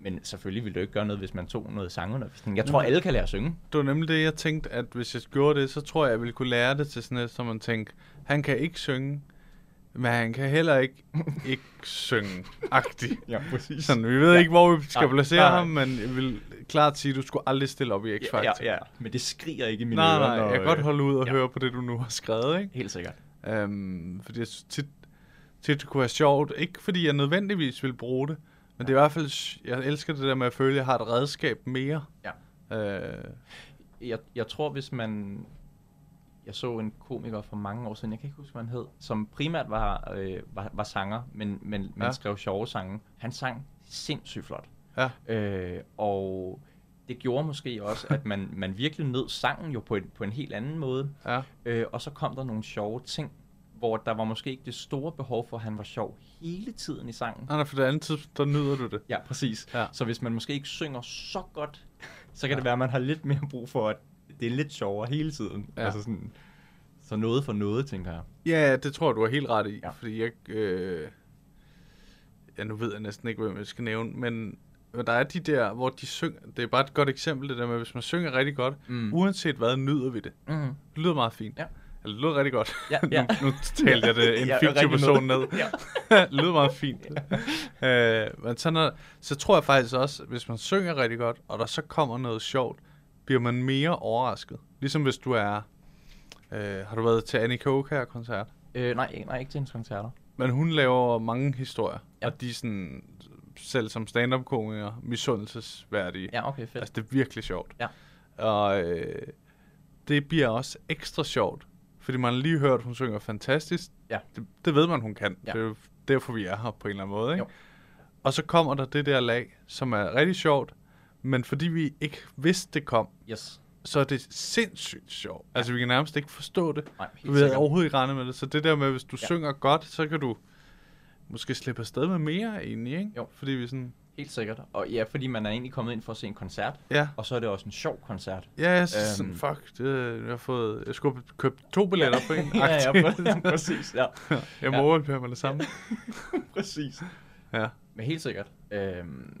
men selvfølgelig ville det jo ikke gøre noget, hvis man tog noget sangundervisning. Jeg tror, alle kan lære at synge. Det var nemlig det, jeg tænkte, at hvis jeg gjorde det, så tror jeg, jeg ville kunne lære det til sådan et, så man tænker, han kan ikke synge, men han kan heller ikke ikke synge agtigt. Ja, præcis. Sådan, vi ved Ja. ikke, hvor vi skal Nej, placere nej. ham, men jeg vil klart sige, at du skulle aldrig stille op i X-Factor. ja, ja, ja, men det skriger ikke i mine Nej, ører. nej, når, jeg kan godt øh, holde ud og ja. høre på det, du nu har skrevet, ikke? Helt sikkert. Øhm, fordi jeg tit, tit det kunne være sjovt. Ikke fordi jeg nødvendigvis vil bruge det, men det er i hvert fald, jeg elsker det der med at føle, at jeg har et redskab mere. Ja. Øh, Jeg, jeg tror, hvis man... Jeg så en komiker for mange år siden, jeg kan ikke huske, hvad han hed, som primært var, øh, var, var sanger, men, men, men Ja. skrev sjove sange. Han sang sindssygt flot. ja, Øh, og det gjorde måske også, at man, man virkelig nød sangen jo på en, på en helt anden måde. ja, Øh, og så kom der nogle sjove ting, hvor der var måske ikke det store behov for, at han var sjov hele tiden i sangen. nej, for det andet tidspunkt, der nyder du det. Ja, præcis. Ja. Så hvis man måske ikke synger så godt, så kan Ja. det være, at man har lidt mere brug for, at det er lidt sjovere hele tiden. Ja. Altså sådan, så noget for noget, tænker jeg. Ja, det tror jeg, du har helt ret i. Ja. Ja. Fordi jeg... Øh, ja, nu ved jeg næsten ikke, hvem jeg skal nævne, men der er de der, hvor de synger... Det er bare et godt eksempel, det der med, hvis man synger rigtig godt, Mm. uanset hvad, nyder vi det. Mm. Det lyder meget fint. Ja. Eller det lyder rigtig godt. Ja, ja. nu, nu talte jeg det en Ja, fiktiv person ned. noget. Ja. det lyder meget fint. øh, men så, når, så tror jeg faktisk også, hvis man synger rigtig godt, og der så kommer noget sjovt, bliver man mere overrasket. Ligesom hvis du er... Øh, har du været til Annie Coker-koncert? Øh, nej, nej, ikke til hendes koncerter. Men hun laver mange historier. Ja. og de er sådan, selv som stand-up-komikere, misundelsesværdige. Ja, okay, fedt. Altså, det er virkelig sjovt. Ja. Og øh, det bliver også ekstra sjovt, fordi man har lige hørt, hun synger fantastisk. Ja. Det, det ved man, hun kan. Ja. Det er jo derfor, vi er her på en eller anden måde. Ikke? Jo. Og så kommer der det der lag, som er rigtig sjovt, men fordi vi ikke vidste, det kom, Yes. så er det sindssygt sjovt. Altså, vi kan nærmest ikke forstå det. Nej, Vi helt sikkert. overhovedet ikke regne med det. Så det der med, hvis du Ja. synger godt, så kan du måske slippe afsted med mere egentlig, ikke? Jo. Fordi vi sådan, Helt sikkert. Og ja, fordi man er egentlig kommet ind for at se en koncert, ja, og så er det også en sjov koncert. ja, jeg synes sådan, Øhm. fuck, det, jeg har fået, jeg skulle have købt to billetter på en. ja, ja, præ- præcis. Ja. jeg må Ja. overhøre mig det samme. præcis. Ja. Men helt sikkert. Øhm,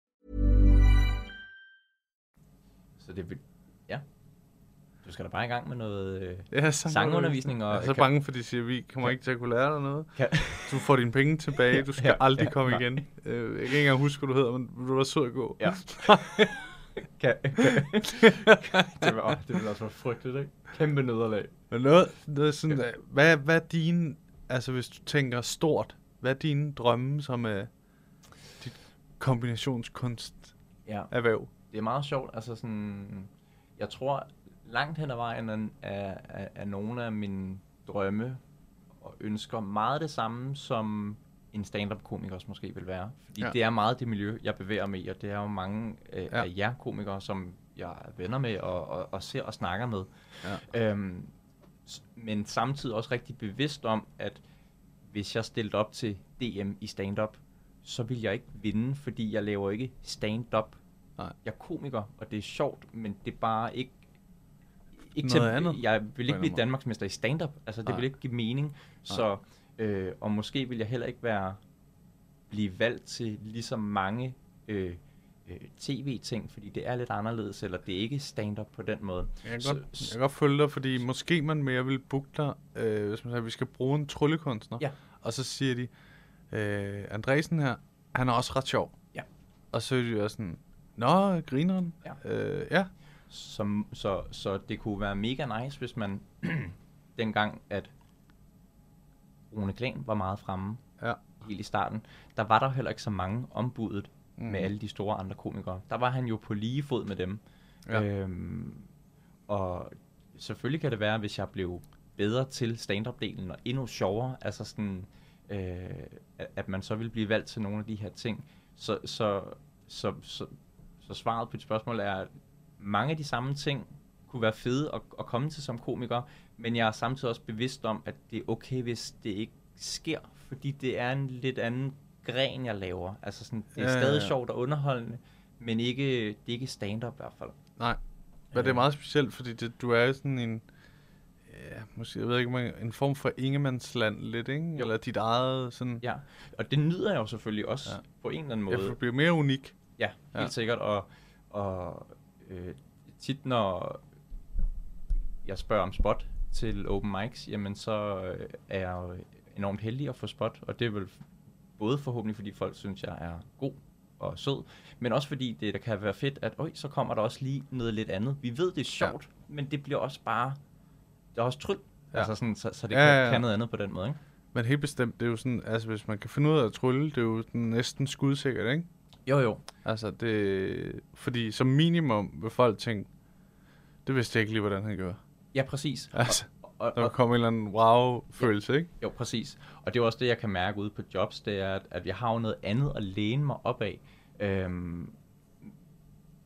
Så det vil... Ja. Du skal da bare i gang med noget... Øh, Ja, Sangundervisning og- Jeg er så kan- bange, for de siger, vi kommer ikke til at kunne lære dig noget. kan, Du får dine penge tilbage, du skal Ja, aldrig ja, komme nej. igen. Øh, Jeg kan ikke engang huske, hvad du hedder, men du var sød at gå. Ja. kan, kan, det, åh, det vil også være frygteligt, ikke? Kæmpe nederlag. Men noget, noget sådan, øh, hvad, hvad er dine, altså hvis du tænker stort, hvad er dine drømme som er dit kombinationskunst Ja. erhverv? Det er meget sjovt. Altså sådan, jeg tror langt hen ad vejen er, er, er, nogle af mine drømme og ønsker meget det samme, som en stand-up-komiker også måske vil være. Fordi Ja. det er meget det miljø, jeg bevæger mig i, og det er jo mange øh, Ja. af jer komikere, som jeg er venner med og, og, og ser og snakker med. Ja. Øhm, men samtidig også rigtig bevidst om, at hvis jeg stillede op til DM i stand-up, så vil jeg ikke vinde, fordi jeg laver ikke stand-up. Nej. Jeg er komiker, og det er sjovt, men det er bare ikke... ikke Noget til, andet, Jeg vil ikke blive Danmarksmester i stand-up. Altså, det Nej. vil ikke give mening. Så, øh, og måske vil jeg heller ikke være blive valgt til lige så mange øh, øh, tv-ting, fordi det er lidt anderledes, eller det er ikke stand-up på den måde. Jeg kan, Så- godt, jeg kan godt følge dig, fordi måske man mere vil booke dig, øh, hvis man siger, at vi skal bruge en tryllekunstner. Ja. Og så siger de, øh, Andresen her, han er også ret sjov. Ja. Og så er de jo sådan, Nå, grineren. Ja. Øh, ja. Som, så, så det kunne være mega nice, hvis man dengang, at Rune Klan var meget fremme Ja. helt i starten, der var der heller ikke så mange ombudet mm. Med alle de store andre komikere. Der var han jo på lige fod med dem. Ja. Øhm, og selvfølgelig kan det være, hvis jeg blev bedre til stand-up-delen og endnu sjovere, altså sådan, øh, at, man så ville blive valgt til nogle af de her ting. Så, så, så, så, så svaret på dit spørgsmål er, at mange af de samme ting kunne være fede at, at komme til som komiker, men jeg er samtidig også bevidst om, at det er okay, hvis det ikke sker, fordi det er en lidt anden gren, jeg laver. Altså sådan, det er Ja, ja, stadig ja. sjovt og underholdende, men ikke, det er ikke stand-up i hvert fald. Nej. Men det er meget specielt, fordi det, du er sådan en, ja, måske, jeg ved ikke, en form for ingemandsland lidt, ikke? Jo. Eller dit eget sådan, Ja, og det nyder jeg jo selvfølgelig også Ja. ja. på en eller anden ja, måde. det bliver mere unik. Ja, helt Ja. sikkert. Og, og øh, tit når jeg spørger om spot til open mics, jamen så øh, er jeg jo enormt heldig at få spot, og det er vel både forhåbentlig, fordi folk synes, jeg er god og sød, men også fordi det der kan være fedt, at øj, så kommer der også lige noget lidt andet. Vi ved, det er sjovt, ja. men det bliver også bare, det er også tryl. Ja. Altså sådan, så, så det Ja, kan, ja, ja. kan noget andet på den måde, ikke? Men helt bestemt, det er jo sådan, altså hvis man kan finde ud af at trylle, det er jo næsten skudsikkert, ikke? Jo, jo. Altså det, fordi som minimum vil folk tænke, det vidste jeg ikke lige, hvordan han gjorde. Ja, præcis. Altså, og, og, Der vil komme en eller anden wow-følelse, ikke? Jo, præcis. Og det er også det, jeg kan mærke ude på jobs, det er, at, at jeg har jo noget andet at læne mig op af. Øhm,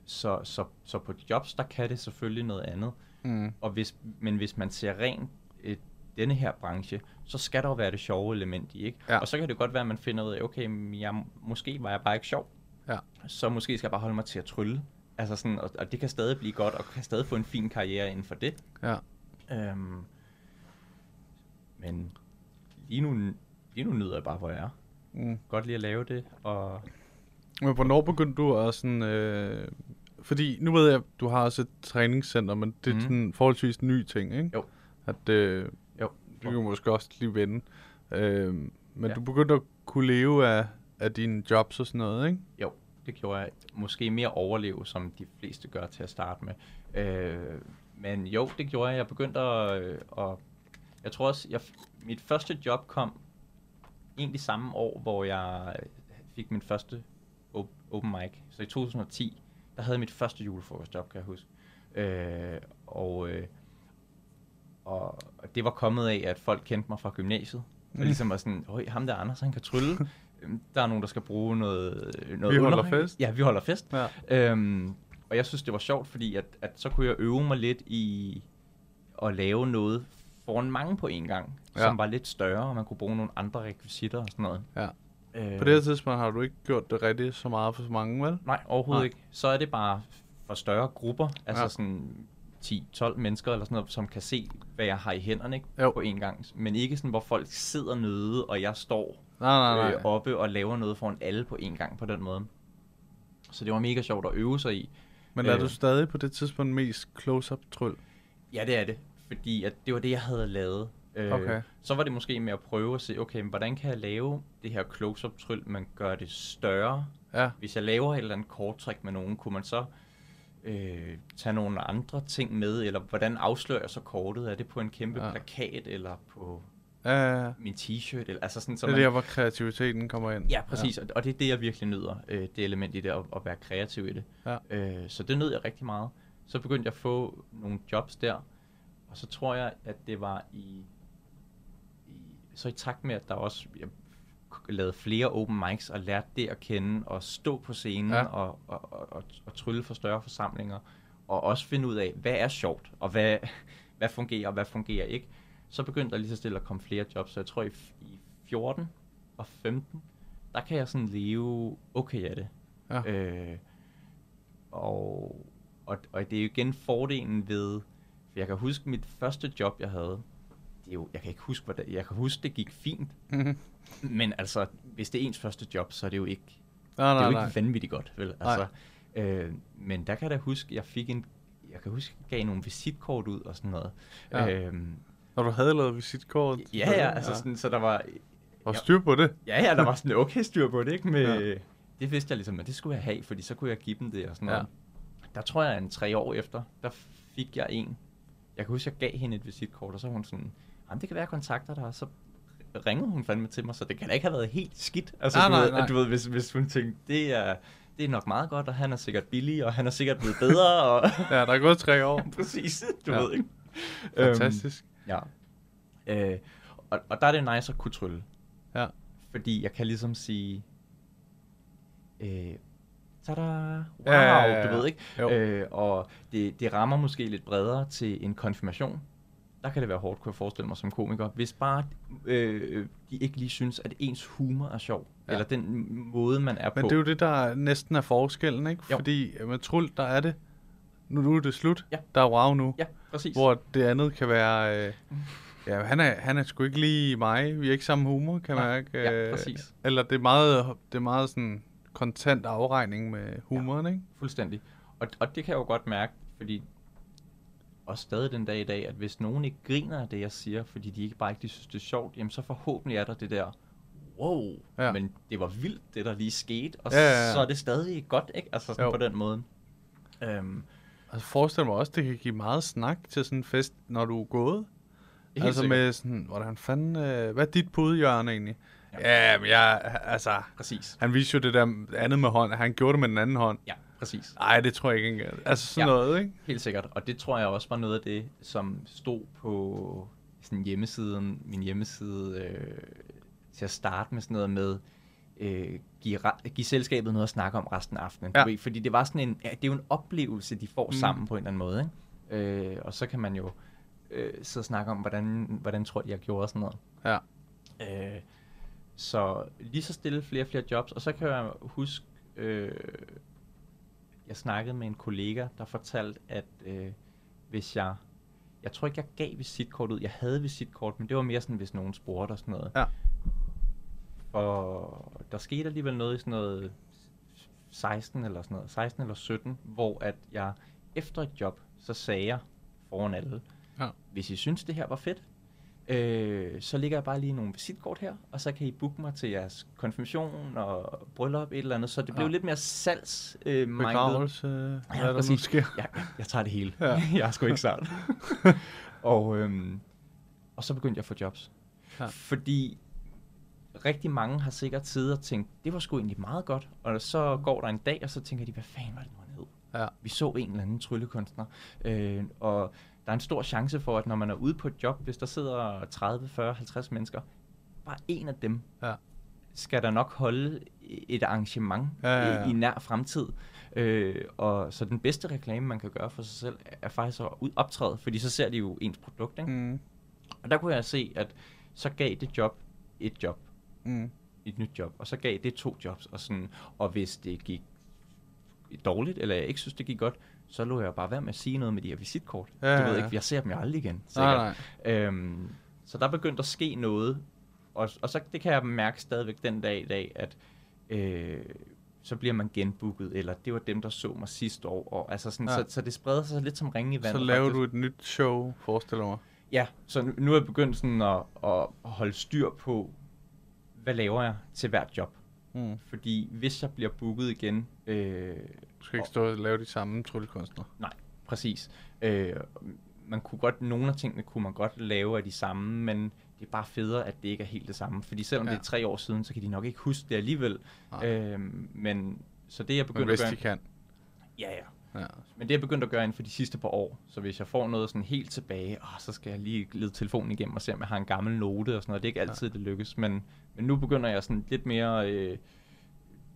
så, så, så på jobs, der kan det selvfølgelig noget andet. Mm. Og hvis, men hvis man ser rent et, denne her branche, så skal der jo være det sjove element i, ikke? Ja. Og så kan det godt være, at man finder ud af, okay, jeg, måske var jeg bare ikke sjov, Ja. så måske skal jeg bare holde mig til at trylle. Altså sådan, og, og det kan stadig blive godt, og kan stadig få en fin karriere inden for det. Ja. Øhm, men lige nu, lige nu nyder jeg bare, hvor jeg er. Mm. Godt lige at lave det, og Men hvornår begyndte du at sådan... Øh, fordi nu ved jeg, du har også et træningscenter, men det er Mhm. sådan en forholdsvis ny ting, ikke? Jo. At, øh, jo, du kan måske også lige vende. Øh, men Ja. du begyndte at kunne leve af, af dine jobs og sådan noget, ikke? Jo, det gjorde jeg. Måske mere overleve, som de fleste gør til at starte med. Øh, men jo, det gjorde jeg. Jeg begyndte at... Øh, at jeg tror også, jeg, mit første job kom egentlig samme år, hvor jeg fik min første op- open mic. Så i 2010, der havde jeg mit første julefrokostjob, kan jeg huske. Øh, og, øh, og det var kommet af, at folk kendte mig fra gymnasiet. Og Mm. ligesom var sådan, Øj, ham der Anders, han kan trylle. Øhm, der er nogen, der skal bruge noget, noget Vi holder underholdning." fest. Ja, vi holder fest. Ja. Øhm, og jeg synes, det var sjovt, fordi at, at så kunne jeg øve mig lidt i at lave noget foran mange på en gang, Ja. som var lidt større, og man kunne bruge nogle andre rekvisitter og sådan noget. Ja. Øh, På det her tidspunkt har du ikke gjort det rigtig så meget for så mange, vel? Nej, overhovedet Nej. ikke. Så er det bare for større grupper, altså ja. sådan 10-12 mennesker eller sådan noget, som kan se, hvad jeg har i hænderne ikke? Jo. på en gang. Men ikke sådan, hvor folk sidder nede, og jeg står Nej, nej, nej. Øh, oppe og laver noget foran alle på en gang på den måde. Så det var mega sjovt at øve sig i. Men er Øh. du stadig på det tidspunkt mest close-up tryl? Ja, det er det. Fordi at det var det, jeg havde lavet. Øh, Okay. Så var det måske med at prøve at se, okay, men hvordan kan jeg lave det her close-up tryl, men gøre det større? Ja. Hvis jeg laver et eller andet korttræk med nogen, kunne man så øh, tage nogle andre ting med, eller hvordan afslører jeg så kortet? Er det på en kæmpe ja. plakat, eller på Ja, min t-shirt? Eller, altså sådan, så Det er man, der, hvor kreativiteten kommer ind. Ja, præcis. Ja. Og det er det, jeg virkelig nyder, øh, det element i det, at, at være kreativ i det. Ja. Øh, så det nød jeg rigtig meget. Så begyndte jeg at få nogle jobs der, og så tror jeg, at det var i, i så i takt med, at der også, jeg lavede flere open mics og lærte det at kende, og stå på scenen ja. og, og, og, og, og trylle for større forsamlinger, og også finde ud af, hvad er sjovt, og hvad, hvad fungerer, og hvad fungerer ikke. Så begyndte der lige så stille at komme flere jobs, så jeg tror i, i 14 og 15, der kan jeg sådan leve okay af det. Ja. Øh, og, og, og det er jo igen fordelen ved, for jeg kan huske mit første job, jeg havde, det er jo, jeg kan ikke huske, hvordan, jeg kan huske, det gik fint, Mhm. men altså, hvis det er ens første job, så er det jo ikke, Nej, det er nej, jo nej. ikke vanvittigt godt, vel? Nej. Altså, øh, men der kan jeg da huske, jeg fik en, jeg kan huske, jeg gav nogle visitkort ud og sådan noget. Ja. Øhm, Når du havde lavet visitkort? ja, ja, altså sådan, så der var, Og styr på det? Ja, ja, der var sådan okay styr på det, ikke? Med, Ja. ja. Det vidste jeg ligesom, at det skulle jeg have, fordi så kunne jeg give dem det og sådan Ja. noget. Der tror jeg, en tre år efter, der fik jeg en. Jeg kan huske, jeg gav hende et visitkort, og så var hun sådan, jamen det kan være, jeg kontakter dig, og så ringede hun fandme til mig, så det kan da ikke have været helt skidt. Altså, Nej, du, nej, ved, nej. At, du ved, hvis, hvis hun tænkte, det er, det er nok meget godt, og han er sikkert billig, og han er sikkert blevet bedre, og Ja, der er gået tre år. præcis, du Ja. ved ikke. Fantastisk. Øhm, ja. Øh, og, og der er det nice at kunne trylle. Ja. Fordi jeg kan ligesom sige, øh, tada, wow, Ja, ja, ja, ja. du ved ikke? Jo. Øh, og det, det rammer måske lidt bredere til en konfirmation. Der kan det være hårdt, kunne jeg forestille mig som komiker. Hvis bare øh, de ikke lige synes, at ens humor er sjov. Ja. Eller den måde, man er Men på. det er jo det, der næsten er forskellen, ikke? Jo. Fordi med tryl, der er det, nu, nu er det slut. Ja. Der er wow nu. Ja, præcis. Hvor det andet kan være, øh, ja, han er, han er sgu ikke lige mig. Vi er ikke samme humor, kan man ikke? Ja, øh, præcis. Eller det er meget, det er meget sådan kontant afregning med humoren, ikke? Fuldstændig. Og, og det kan jeg jo godt mærke, fordi også stadig den dag i dag, at hvis nogen ikke griner af det, jeg siger, fordi de ikke bare ikke de synes, det er sjovt, jamen så forhåbentlig er der det der, wow, Ja. ja. men det var vildt, det der lige skete, og Ja, ja, ja. så er det stadig godt, ikke? Altså sådan Jo. på den måde. Øhm, Altså forestil mig også, det kan give meget snak til sådan en fest, når du er gået. Helt altså sikkert. med sådan, hvordan fanden, øh, hvad er dit pudehjørne egentlig? Ja, ja men jeg, altså, præcis. han viste jo det der andet med hånd, han gjorde det med den anden hånd. Ja, præcis. Nej, det tror jeg ikke engang. Altså sådan Ja. noget, ikke? Helt sikkert. Og det tror jeg også var noget af det, som stod på sådan hjemmesiden, min hjemmeside øh, til at starte med sådan noget med, øh, give, give selskabet noget at snakke om resten af aftenen. Ja. Ved, fordi det var sådan en, ja, det er jo en oplevelse, de får Mm. mm. sammen på en eller anden måde. Ikke? Øh, og så kan man jo øh, sidde og snakke om, hvordan, hvordan tror de, jeg gjorde og sådan noget. Ja. Øh, så lige så stille flere og flere jobs, og så kan jeg huske, øh, jeg snakkede med en kollega, der fortalte, at øh, hvis jeg, jeg tror ikke, jeg gav visitkort ud, jeg havde visitkort, men det var mere sådan, hvis nogen spurgte og sådan noget. Ja. Og der skete alligevel noget i sådan noget 16 eller sådan noget, 16 eller 17, hvor at jeg efter et job, så sagde jeg foran alle, Ja. hvis I synes, det her var fedt, øh, så ligger jeg bare lige nogle visitkort her, og så kan I booke mig til jeres konfirmation og bryllup, et eller andet. Så det blev Ja. lidt mere salgs øh. Begravelse, hvad der nu sker. Jeg, jeg, jeg tager det hele. Ja. Ja. jeg er sgu ikke sart. og, øhm, og så begyndte jeg at få jobs. Ja. Ja. Fordi rigtig mange har sikkert siddet og tænkt, det var sgu egentlig meget godt. Og så går der en dag, og så tænker de, hvad fanden var det nu, han hed? Ja. Vi så en eller anden tryllekunstner. Øh, og der er en stor chance for, at når man er ude på et job, hvis der sidder 30, 40, 50 mennesker, bare en af dem Ja. skal der nok holde et arrangement Ja, ja, ja. i, i nær fremtid. Øh, og så den bedste reklame, man kan gøre for sig selv, er faktisk at ud- optræde, fordi så ser de jo ens produkt. Ikke? Mm. Og der kunne jeg se, at så gav det job et job, Mm. et nyt job, og så gav det to jobs. Og, sådan, og hvis det gik dårligt, eller jeg ikke synes, det gik godt, så lå jeg bare være med at sige noget med de her visitkort. Ja, du ja, ved ja. ikke, jeg ser dem jo aldrig igen. Nej, sikkert. nej. Øhm, så der begyndte at ske noget, og, og så det kan jeg mærke stadigvæk den dag i dag, at øh, så bliver man genbooket, eller det var dem, der så mig sidste år. Og, altså sådan, ja. så, så det spreder sig lidt som ringe i vandet. Så laver faktisk. du et nyt show, forestiller mig. Ja, så nu, nu er jeg begyndt sådan at, at holde styr på, hvad laver jeg til hvert job. Mm. Fordi hvis jeg bliver booket igen, øh, Du skal ikke stå og lave de samme tryllekunstnere. Nej, præcis. Øh, man kunne godt, nogle af tingene kunne man godt lave af de samme, men det er bare federe, at det ikke er helt det samme. Fordi selvom Ja. det er tre år siden, så kan de nok ikke huske det alligevel. Nej. Øh, men så det er jeg Men begyndt hvis at de gøre... kan. Ja, ja. Ja. Men det er jeg begyndt at gøre inden for de sidste par år. Så hvis jeg får noget sådan helt tilbage, åh, så skal jeg lige lede telefonen igennem og se, om jeg har en gammel note og sådan noget. Det er ikke altid, det lykkes. Men, men nu begynder jeg sådan lidt mere... Øh,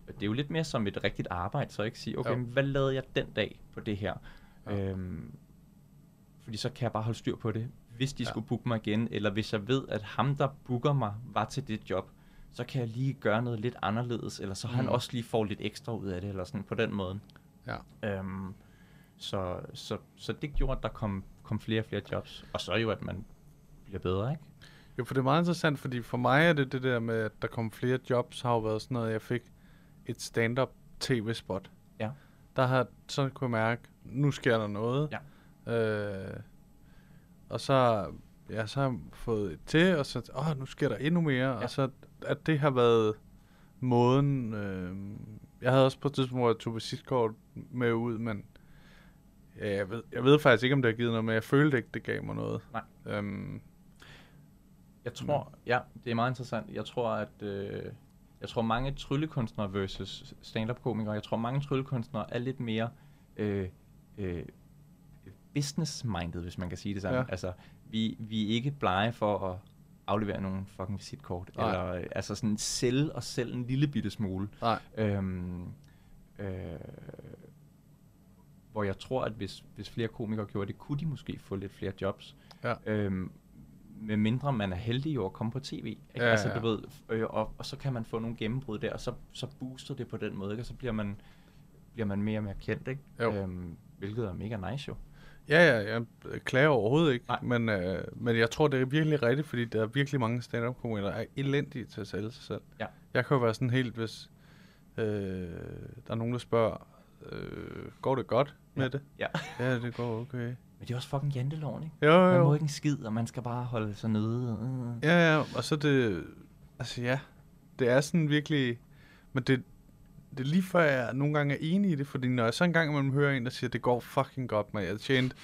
det er jo lidt mere som et rigtigt arbejde, så jeg ikke sige, okay, Jo. men hvad lavede jeg den dag på det her? Ja. Ja. Øhm, fordi så kan jeg bare holde styr på det. Hvis de Ja. ja. skulle booke mig igen, eller hvis jeg ved, at ham, der booker mig, var til det job, så kan jeg lige gøre noget lidt anderledes, eller så han Mm. også lige får lidt ekstra ud af det, eller sådan på den måde. Ja. Øhm, så, så, så det gjorde, at der kom, kom flere og flere jobs. Og så jo, at man bliver bedre, ikke? Jo, for det er meget interessant, fordi for mig er det det der med, at der kom flere jobs, har jo været sådan noget, jeg fik et stand-up tv-spot. Ja. Der har, så kunne jeg mærke, nu sker der noget. Ja. Øh, og så, ja, så har jeg fået et til, og så, åh, nu sker der endnu mere. Ja. Og så, at det har været måden, øh, jeg havde også på et tidspunkt, hvor jeg tog visitkort med ud, men ja, jeg, ved, jeg ved faktisk ikke, om det har givet noget, men jeg følte ikke, det gav mig noget. Nej. Øhm, Jeg tror, ja, det er meget interessant. Jeg tror, at øh, jeg tror mange tryllekunstnere versus stand-up-komikere, jeg tror mange tryllekunstnere er lidt mere øh, øh, business-minded, hvis man kan sige det sådan. Ja. Altså, vi, vi er ikke blege for at aflevere nogle fucking visitkort, Nej. eller øh, altså sådan sælge os selv en lille bitte smule. nej, Øhm, øh, hvor jeg tror, at hvis, hvis flere komikere gjorde det, kunne de måske få lidt flere jobs. Ja. Øhm, med mindre man er heldig jo at komme på tv. Ikke? Ja, altså, ja. du ved, øh, og, og så kan man få nogle gennembrud der, og så, så booster det på den måde, ikke? og så bliver man, bliver man mere og mere kendt. Ikke? Jo. Øhm, hvilket er mega nice jo. Ja, ja, jeg klager overhovedet ikke, Nej. men, øh, men jeg tror, det er virkelig rigtigt, fordi der er virkelig mange stand-up-komikere, der er elendige til at sælge sig selv. Ja. Jeg kan jo være sådan helt, hvis øh, der er nogen, der spørger, øh, går det godt med Ja. det? Ja. Ja, det går okay. Men det er også fucking janteloven, ikke? Jo, Man må jo. ikke en skid, og man skal bare holde sig nede. Ja, ja, og så det, altså ja, det er sådan virkelig, men det, det er lige før jeg nogle gange er enig i det, fordi når jeg så engang imellem hører en, der siger, det går fucking godt, man. Jeg har tjent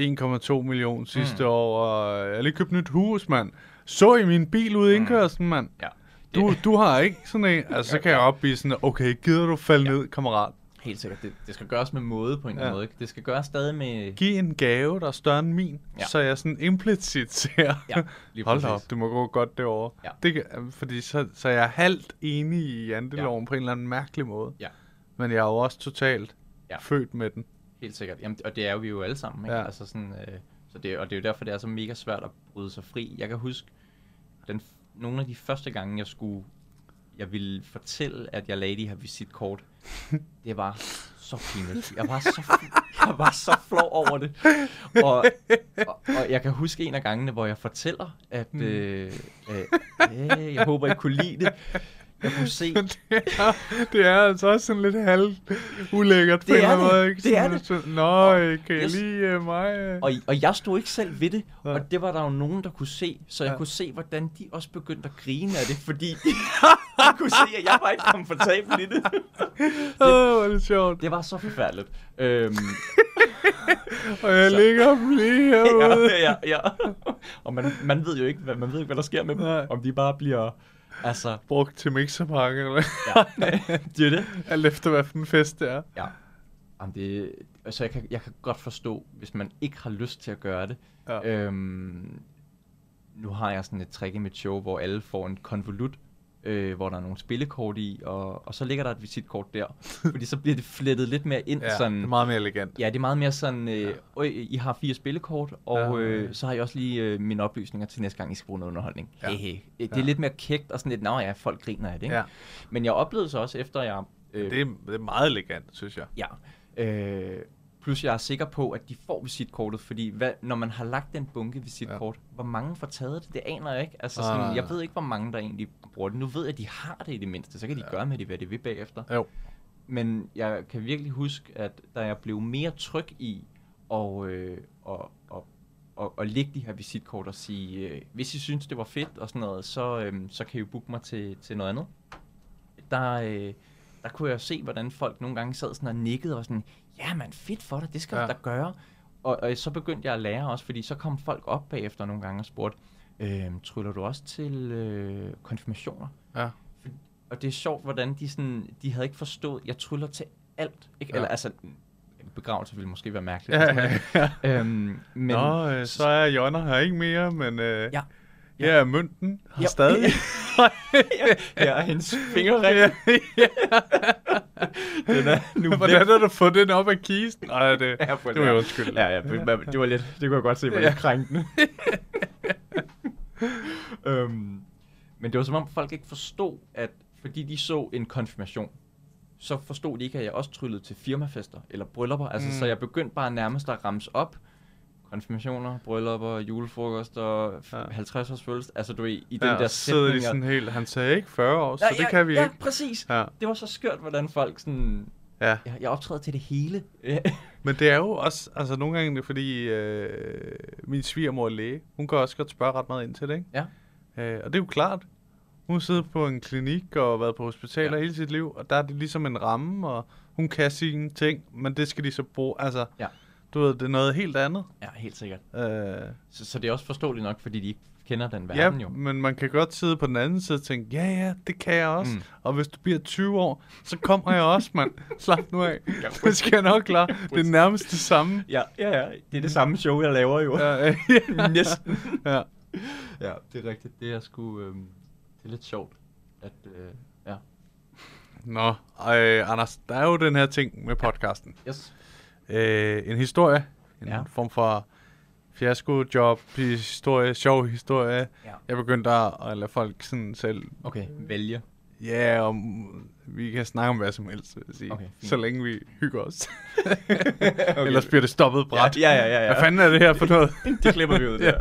1,2 millioner sidste Mm. år, og jeg har lige købt nyt hus, mand. Så i min bil ude i indkørslen, mand. Ja. Du, du har ikke sådan en, altså så kan jeg opbige sådan, okay, gider du falde Ja. ned, kammerat? Helt sikkert. Det, det skal gøres med måde på en eller Ja. anden måde. Det skal gøres stadig med... Giv en gave, der er større end min, ja. Så jeg sådan implicit ser, Ja, lige hold da op, det må gå godt derovre. Ja. Det kan, fordi så, så jeg er halvt enig i janteloven ja. på en eller anden mærkelig måde. Ja. Men jeg er jo også totalt ja. Født med den. Helt sikkert. Jamen, og det er jo vi jo alle sammen. Ikke? Ja. Altså sådan, øh, så det, og det er jo derfor, det er så mega svært at bryde sig fri. Jeg kan huske, den, nogle af de første gange, jeg skulle, jeg ville fortælle, at jeg lagde de her visitkort, det var så pinligt. Jeg var så, jeg var så flov over det. Og, og, og jeg kan huske en af gangene, hvor jeg fortæller, at øh, øh, øh, jeg håber, I kunne lide det. Jeg kunne se, det, er, det er altså også sådan lidt halv ulækkert på Det en er eller anden det. måde. Ikke? Det er Sådan, det. Nå, kan I jeg- lide uh, mig? Og, og jeg stod ikke selv ved det, og det var der jo nogen, der kunne se, så jeg Ja. kunne se, hvordan de også begyndte at grine af det, fordi de kunne se, at jeg var ikke komfortabel i det. Åh, oh, hvor er det sjovt. Det var så forfærdeligt. Øhm, Og jeg Så- ligger lige herude. ja, ja, ja. Og man, man ved jo ikke, hvad, man ved ikke, hvad der sker med dem. Nej. Om de bare bliver... Altså, Brugt til mixerpakke, eller ja, det er det. alt efter, hvad for en fest det er. Ja. Jamen, det, altså, jeg kan, jeg kan godt forstå, hvis man ikke har lyst til at gøre det. Ja. Øhm, nu har jeg sådan et trick i mit show, hvor alle får en konvolut, øh, hvor der er nogle spillekort i, og, og så ligger der et visitkort der. fordi så bliver det flettet lidt mere ind. Ja, sådan, det er meget mere elegant. Ja, det er meget mere sådan, øh, ja. I har fire spillekort, og Ja. øh, så har I også lige øh, mine oplysninger til næste gang, I skal bruge noget underholdning. Ja. Ja. Hey, hey. Det er Ja. lidt mere kægt og sådan lidt, nå ja, folk griner af det. Ikke? Ja. Men jeg oplevede så også, efter jeg... Øh, Det er, det er meget elegant, synes jeg. Ja. Øh, plus jeg er sikker på, at de får visitkortet, fordi hvad, når man har lagt den bunke visitkort, ja. hvor mange får taget det, det aner jeg ikke. Altså sådan, nej, jeg ved ikke, hvor mange der egentlig bruger det. Nu ved jeg, at de har det i det mindste, så kan de ja. gøre med det, hvad de vil bagefter. Jo. Men jeg kan virkelig huske, at da jeg blev mere tryg i og, øh, og, og, og, og lægge de her visitkort og sige, øh, hvis I synes, det var fedt og sådan noget, så, øh, så kan I jo booke mig til, til noget andet. Der, øh, der kunne jeg se, hvordan folk nogle gange sad sådan og nikkede og sådan, ja man, fedt for dig, det skal ja. Du da gøre. Og, og så begyndte jeg at lære også, fordi så kom folk op bagefter nogle gange og spurgte, øh, tryller du også til øh, konfirmationer? Ja. Og det er sjovt, hvordan de sådan, de havde ikke forstået, jeg tryller til alt. Ikke? Ja. Eller altså, begravelse ville måske være mærkeligt. Ja, ja, ja. Øhm, men, Nå, øh, så er Jonna her ikke mere, men øh, Ja. Her er mønten her Ja. stadig. her er hendes fingerring. ja, ja. Den er nu Hvordan har du fået den op af kisten? Ej, det, Ja, det må jeg undskylde. Ja, ja, det var- det var lidt, det kunne jeg godt se, var Ja. lidt krænkende. øhm, men det var som om folk ikke forstod, at fordi de så en konfirmation, så forstod de ikke, at jeg også tryllede til firmafester eller bryllupper. Altså, Mm. så jeg begyndte bare nærmest at ramse op konfirmationer, bryllupper, julefrokoster, Ja. ja. 50-års fødselsdag. Altså, du ved, i den Ja, der så sidder de sætning. sådan helt, han sagde ikke 40 år, så ja, det kan vi ja, ikke. præcis. Ja. Det var så skørt, hvordan folk sådan... Ja. Jeg, jeg optræder til det hele. Men det er jo også, altså nogle gange er det fordi, øh, min svigermor er læge, hun kan også godt spørge ret meget ind til det, ikke? Ja. Øh, og det er jo klart, hun har siddet på en klinik og været på hospitaler Ja. hele sit liv, og der er det ligesom en ramme, og hun kan sine ting, men det skal de så bruge, altså, Ja. Du ved, det er noget helt andet. ja, helt sikkert. Øh, Så, så det er også forståeligt nok, fordi de ikke kender den ja, verden jo. men man kan godt sidde på den anden side og tænke, ja, ja, det kan jeg også. Mm. Og hvis du bliver 20 år, så kommer jeg også, mand. Slap nu af. Ja, det skal jeg nok klare. Det er nærmest det samme. Ja, ja, ja. Det er det samme show, jeg laver jo. Ja, ja. Næsten. ja. Ja, det er rigtigt. Det er sgu... Øhm, det er lidt sjovt, at... Øh, ja. Nå, øh, Anders, der er jo den her ting med podcasten. Yes. Øh, en historie, en Ja. form for fiasko-job, historie, sjov historie. Ja. Jeg begyndte at, at lade folk sådan selv, Okay, vælge. ja, om, vi kan snakke om hvad som helst, vil jeg sige. Okay, fint. så længe vi hygger os. okay. Ellers bliver det stoppet bræt. Ja, ja, ja, ja. Hvad fanden er det her for noget? det klipper vi ud der.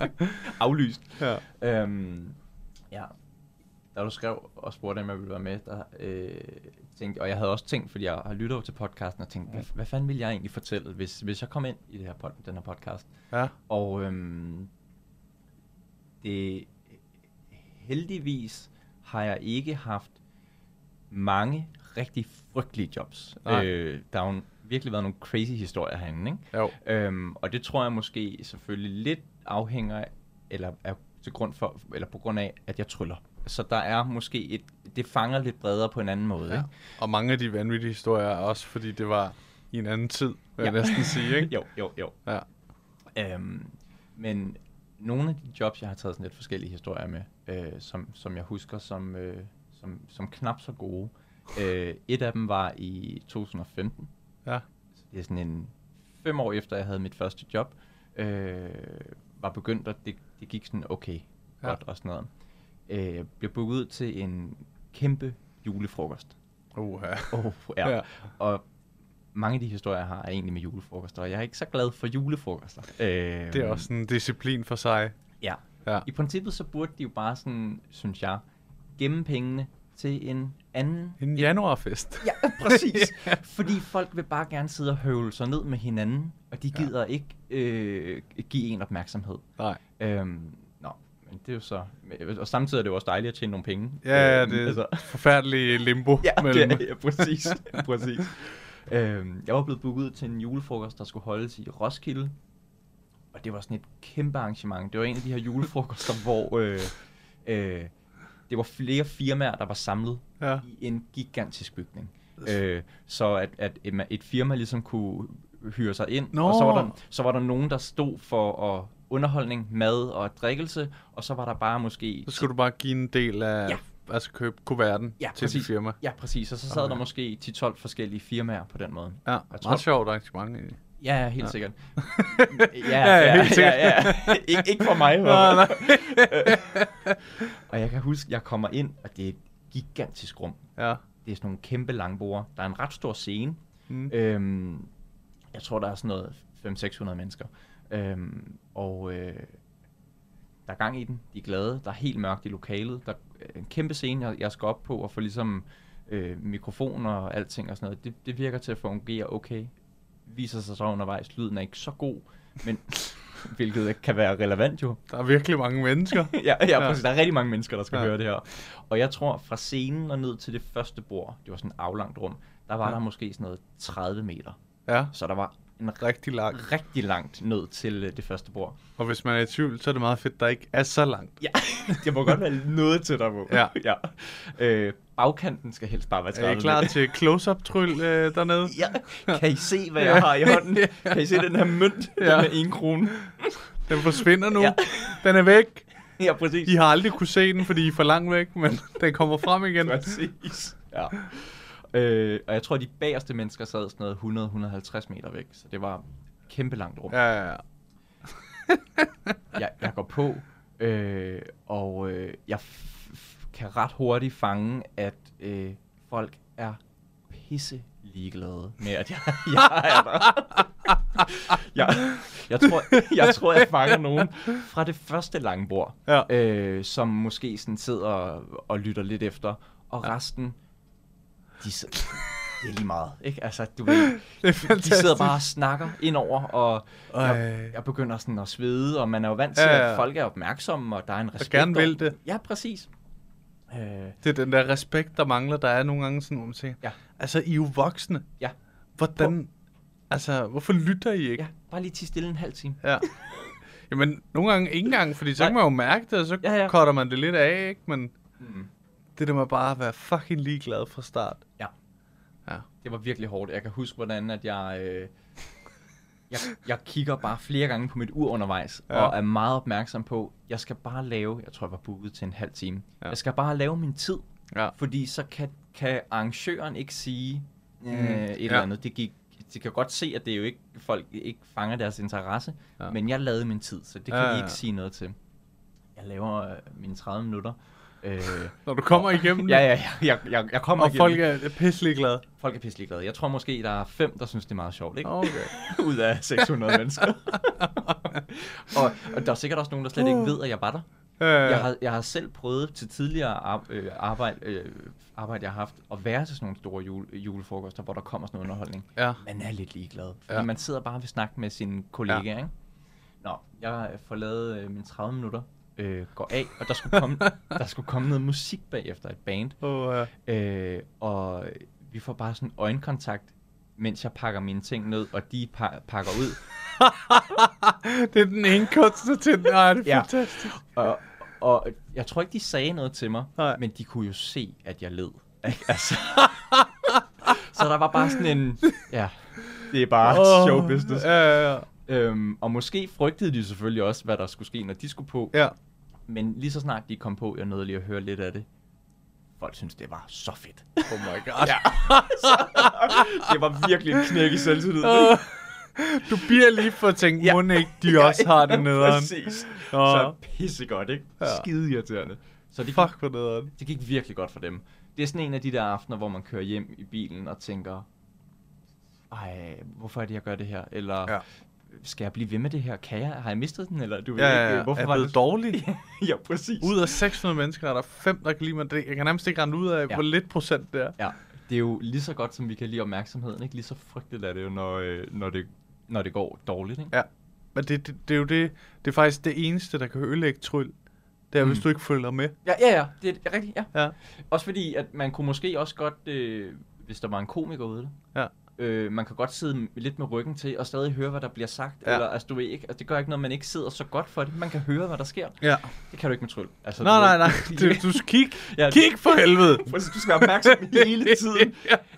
Aflyst. ja. Øhm, ja. Da du skrev og spurgte, om jeg ville være med, der øh, tænkte, og jeg havde også tænkt, fordi jeg har lyttet over til podcasten, og tænkt, hvad, hvad fanden ville jeg egentlig fortælle, hvis, hvis jeg kom ind i det her pod, den her podcast? ja. Og øhm, det, heldigvis har jeg ikke haft mange rigtig frygtelige jobs. Nej. Øh, der har jo virkelig været nogle crazy historier herinde, ikke? Jo. Øhm, og det tror jeg måske selvfølgelig lidt afhænger af, eller er til grund for, eller på grund af, at jeg tryller. Så der er måske et, det fanger lidt bredere på en anden måde, Ja. ikke? Og mange af de vanvittige historier er også, fordi det var i en anden tid, vil jeg Ja. næsten sige, ikke? jo, jo, jo. Ja. Øhm, men nogle af de jobs, jeg har taget sådan lidt forskellige historier med, øh, som, som jeg husker som, øh, som, som knap så gode. Øh, et af dem var i 2015. Ja. Så det er sådan en fem år efter, jeg havde mit første job. øh, var begyndt, og det, det gik sådan okay Ja. godt og sådan noget. Øh, jeg blev booket ud til en kæmpe julefrokost. Uh, ja. Oh, ja. Ja. ja. Og mange af de historier, jeg har, er egentlig med julefrokoster, og jeg er ikke så glad for julefrokoster. Øh, Det er også en disciplin for sig. Ja. Ja. I princippet så burde de jo bare sådan, synes jeg, gemme pengene til en anden... En januarfest. Ja, præcis. Fordi folk vil bare gerne sidde og høvle sig ned med hinanden, og de gider ja. ikke øh, give en opmærksomhed. Nej. Øhm, men det er jo så... Og samtidig er det jo også dejligt at tjene nogle penge. Ja, Øhm, det er altså. forfærdelig limbo. Ja, mellem. det ja præcis. præcis. øhm, jeg var blevet booket ud til en julefrokost, der skulle holdes i Roskilde. Og det var sådan et kæmpe arrangement. Det var en af de her julefrokoster, hvor øh, øh, det var flere firmaer, der var samlet Ja. i en gigantisk bygning. Øh, så at, at et, et firma ligesom kunne hyre sig ind, Nå. og så var, der, så var der nogen, der stod for at underholdning, mad og drikkelse, og så var der bare måske Så skulle du bare give en del af, Ja. altså købe kuverten Ja, til dit præcis. firma. Ja, præcis. Og så sad Okay. der måske 10-12 forskellige firmaer på den måde. Ja, Jeg meget tror- sjovt arrangement egentlig. Ja, ja, helt Ja. ja. sikkert. Ja, ja, helt sikkert. Ja, ja. Ik- ikke for mig. Nej, fald. og jeg kan huske, jeg kommer ind, og det er et gigantisk rum. Ja. Det er sådan nogle kæmpe langborde. Der er en ret stor scene. Mm. Øhm, jeg tror, der er sådan noget 500-600 mennesker. Øhm, og øh, der er gang i den. De er glade. Der er helt mørkt i lokalet. Der er en kæmpe scene, jeg, jeg skal op på og få ligesom øh, mikrofoner og alting og sådan noget. Det, det virker til at fungere okay. Viser sig så undervejs. Lyden er ikke så god, men hvilket ikke kan være relevant jo. Der er virkelig mange mennesker. ja, ja, Ja. præcis. Der er rigtig mange mennesker, der skal Ja. høre det her. Og jeg tror, fra scenen og ned til det første bord, det var sådan et aflangt rum, der var ja. der måske sådan noget 30 meter. Ja, Så der var en rigtig langt. rigtig langt ned til øh, det første bord. Og hvis man er i tvivl, så er det meget fedt, der ikke er så langt. Ja, det må godt være noget til der på. Ja. ja. Øh, bagkanten skal helst bare være 30 Er I klar til close-up-tryl øh, dernede? Ja, kan I se, hvad jeg har i hånden? Kan I se den her mønt? Ja. Den med en krone? Den forsvinder nu. Ja. Den er væk. Ja, præcis. I har aldrig kunne se den, fordi I er for langt væk, men den kommer frem igen. Præcis. Ja. Øh, og jeg tror, de bagerste mennesker sad sådan noget 100-150 meter væk, så det var kæmpe langt rum. Ja, ja, ja. jeg, jeg går på, øh, og øh, jeg kan ret hurtigt fange, at øh, folk er pisse ligeglade med, at jeg, jeg er der. jeg, jeg, tror, jeg tror, jeg fanger nogen fra det første lange bord, Ja. øh, som måske sådan sidder og, og lytter lidt efter, og resten, de sidder, det er lige meget, ikke? Altså, du ved, Det er de sidder bare og snakker indover, og jeg, jeg begynder sådan at svede, og man er jo vant til, Ja, ja, at folk er opmærksomme, og der er en respekt. gerne vil det. Ja, præcis. Øh, Det er den der respekt, der mangler. Der er nogle gange sådan, hvor man siger, Ja. altså, I er jo voksne. Ja. Hvordan, altså, hvorfor lytter I ikke? ja, bare lige til stille en halv time. Ja. Jamen, nogle gange ikke engang, fordi så Nej. kan man jo mærke det, og så Ja, ja. cutter man det lidt af, ikke? Men Mm. det der med bare at være fucking ligeglad fra start. Ja. Det var virkelig hårdt. Jeg kan huske, hvordan at jeg... Øh, jeg, jeg kigger bare flere gange på mit ur undervejs, Ja. og er meget opmærksom på, jeg skal bare lave, jeg tror, jeg var booket til en halv time. Ja. Jeg skal bare lave min tid, Ja. fordi så kan, kan arrangøren ikke sige øh, Mm. et Ja. eller andet. Det gik, de kan godt se, at det jo ikke folk ikke fanger deres interesse, Ja. men jeg lavede min tid, så det kan ja, ja. de ikke sige noget til. Jeg laver øh, mine 30 minutter. Øh, Når du kommer igennem det, ja, ja, ja, jeg, jeg, jeg kommer og igennem. folk er pisselig glade. Folk er pisselig glade. Jeg tror måske, der er fem, der synes, det er meget sjovt, ikke? Okay. Ud af 600 mennesker. og, og der er sikkert også nogen, der slet ikke ved, at jeg var der. Ja, Jeg har, jeg har selv prøvet til tidligere øh, arbejde, øh, arbejde, jeg har haft, at være til sådan nogle store jule, julefrokoster, hvor der kommer sådan noget underholdning. ja. Man er lidt ligeglad, fordi Ja. man sidder bare og vil snakke med sine kollegaer, ja. ikke? Nå, jeg får lavet øh, mine 30 minutter, øh, går af, og der skulle, komme, der skulle komme noget musik bagefter et band, Oh, ja. Øh, og vi får bare sådan øjenkontakt, mens jeg pakker mine ting ned, og de pa- pakker ud. Det er den ene kunstner til den. Ej, det er Ja. fantastisk. Og, og jeg tror ikke, de sagde noget til mig, Nej. men de kunne jo se, at jeg led. Altså. Så der var bare sådan en, ja, det er bare oh, show business. Ja, ja, ja. Øhm, og måske frygtede de selvfølgelig også, hvad der skulle ske, når de skulle på. ja. Men lige så snart de kom på, jeg nåede lige at høre lidt af det. Folk synes det var så fedt. Oh my god. Ja. det var virkelig en knæk i selvtillid. Åh. Du bliver lige for at tænke, ja. må ikke, de også har det nederen. Præcis. Så pissegodt, ikke? Ja. Skide irriterende. Så det Fuck, hvor nederen. det gik virkelig godt for dem. Det er sådan en af de der aftener, hvor man kører hjem i bilen og tænker, ej, hvorfor er det, jeg gør det her? Eller Ja. Skal jeg blive ved med det her? Kan jeg? Har jeg mistet den? Eller du ved Ja, ja, ikke, ja. hvorfor er var blevet det? dårlig. ja, præcis. Ud af 600 mennesker er der fem, der kan lide mig. Det- Jeg kan nærmest ikke rende ud af, Ja. hvor lidt procent det er. Ja, det er jo lige så godt, som vi kan lide opmærksomheden. Ikke lige så frygteligt er det jo, når, øh, når, det, når det går dårligt. Ikke? Ja. Men det, det, det er jo det, det er faktisk det eneste, der kan ødelægge tryl. Det er, mm. hvis du ikke følger med. Ja, ja, ja. Det er rigtigt, ja. Ja. Også fordi, at man kunne måske også godt, øh, hvis der var en komiker ude Ja. Øh, man kan godt sidde lidt med ryggen til og stadig høre, hvad der bliver sagt. Ja. Ja. Eller, altså, du ved ikke, altså, det gør ikke noget, man ikke sidder så godt for det. Man kan høre, hvad der sker. Ja. Det kan du ikke med tryl. Altså, Nej, du nej, nej. Du, du skal kigge. Ja, Kig for helvede. Præcis, du skal være opmærksom hele tiden.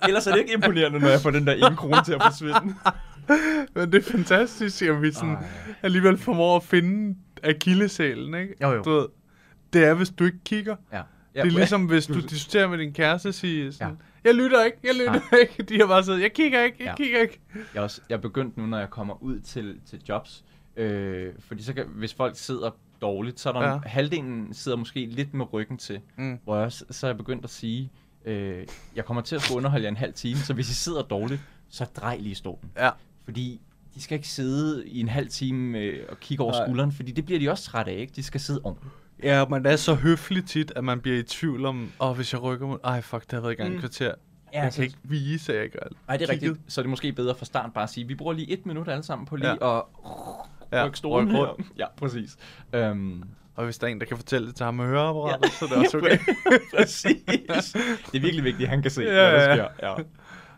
Ellers er det ikke imponerende, når jeg får den der ene krone til at forsvinde. Men det er fantastisk, at vi sådan Ej. alligevel formår at finde akillesælen, ikke? Jo, jo. Du ved, det er, hvis du ikke kigger. Ja. Det er ligesom, hvis du diskuterer med din kæreste og siger sådan, Ja. Jeg lytter ikke, jeg lytter ikke. De har bare sagt, jeg kigger ikke, jeg Ja. kigger ikke. Jeg er, også, jeg er begyndt nu, når jeg kommer ud til, til jobs, øh, fordi så kan, hvis folk sidder dårligt, så er der Ja. halvdelen sidder måske lidt med ryggen til, Mm. hvor jeg så er jeg begyndt at sige, øh, jeg kommer til at skulle underholde jer en halv time, så hvis I sidder dårligt, så drej lige stolen. Ja. Fordi de skal ikke sidde i en halv time øh, og kigge over Nej. skulderen, fordi det bliver de også trætte af, ikke? De skal sidde ordentligt. Ja, man er så høflig tit, at man bliver i tvivl om, åh, oh, hvis jeg rykker mig, ej, fuck, det har været i gang Mm. kvarter. Ja, jeg så- kan ikke vise, at jeg ikke har Nej, det er kigget. rigtigt. Så er det måske bedre fra start bare at sige, vi bruger lige et minut alle sammen på lige Ja. at Ja, rykke stolen her. rundt. Ja, præcis. Um, Og hvis der er en, der kan fortælle det til ham med høreapparatet, ja. så er det også okay. Præcis. Det er virkelig vigtigt, at han kan se, Ja, hvad der sker. Ja. Åh,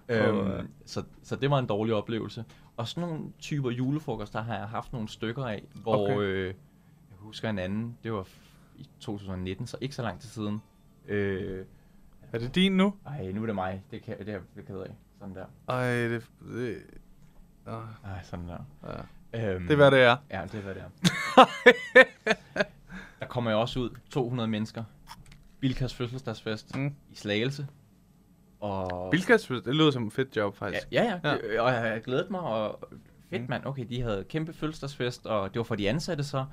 ja. Øhm, så, så det var en dårlig oplevelse. Og sådan nogle typer julefrokoster har jeg haft nogle stykker af, hvor Okay. øh, jeg husker en anden, det var i 2019, så ikke så lang tid siden. Øh, Er det din nu? ej, nu er det mig. Det, kan, det er jeg ked af. Sådan der. Ej, det... det øh, Ej, sådan der. ja. Øhm, Det er, hvad det er. Ja, det er, hvad det er. der kommer jo også ud 200 mennesker. Bilkas fødselsdagsfest Mm. i Slagelse. Og Bilkas, det lyder som et fedt job, faktisk. ja, ja. Ja. Det, og jeg har glædet mig, og fedt Mm. mand. Okay, de havde kæmpe fødselsdagsfest, og det var for de ansatte så.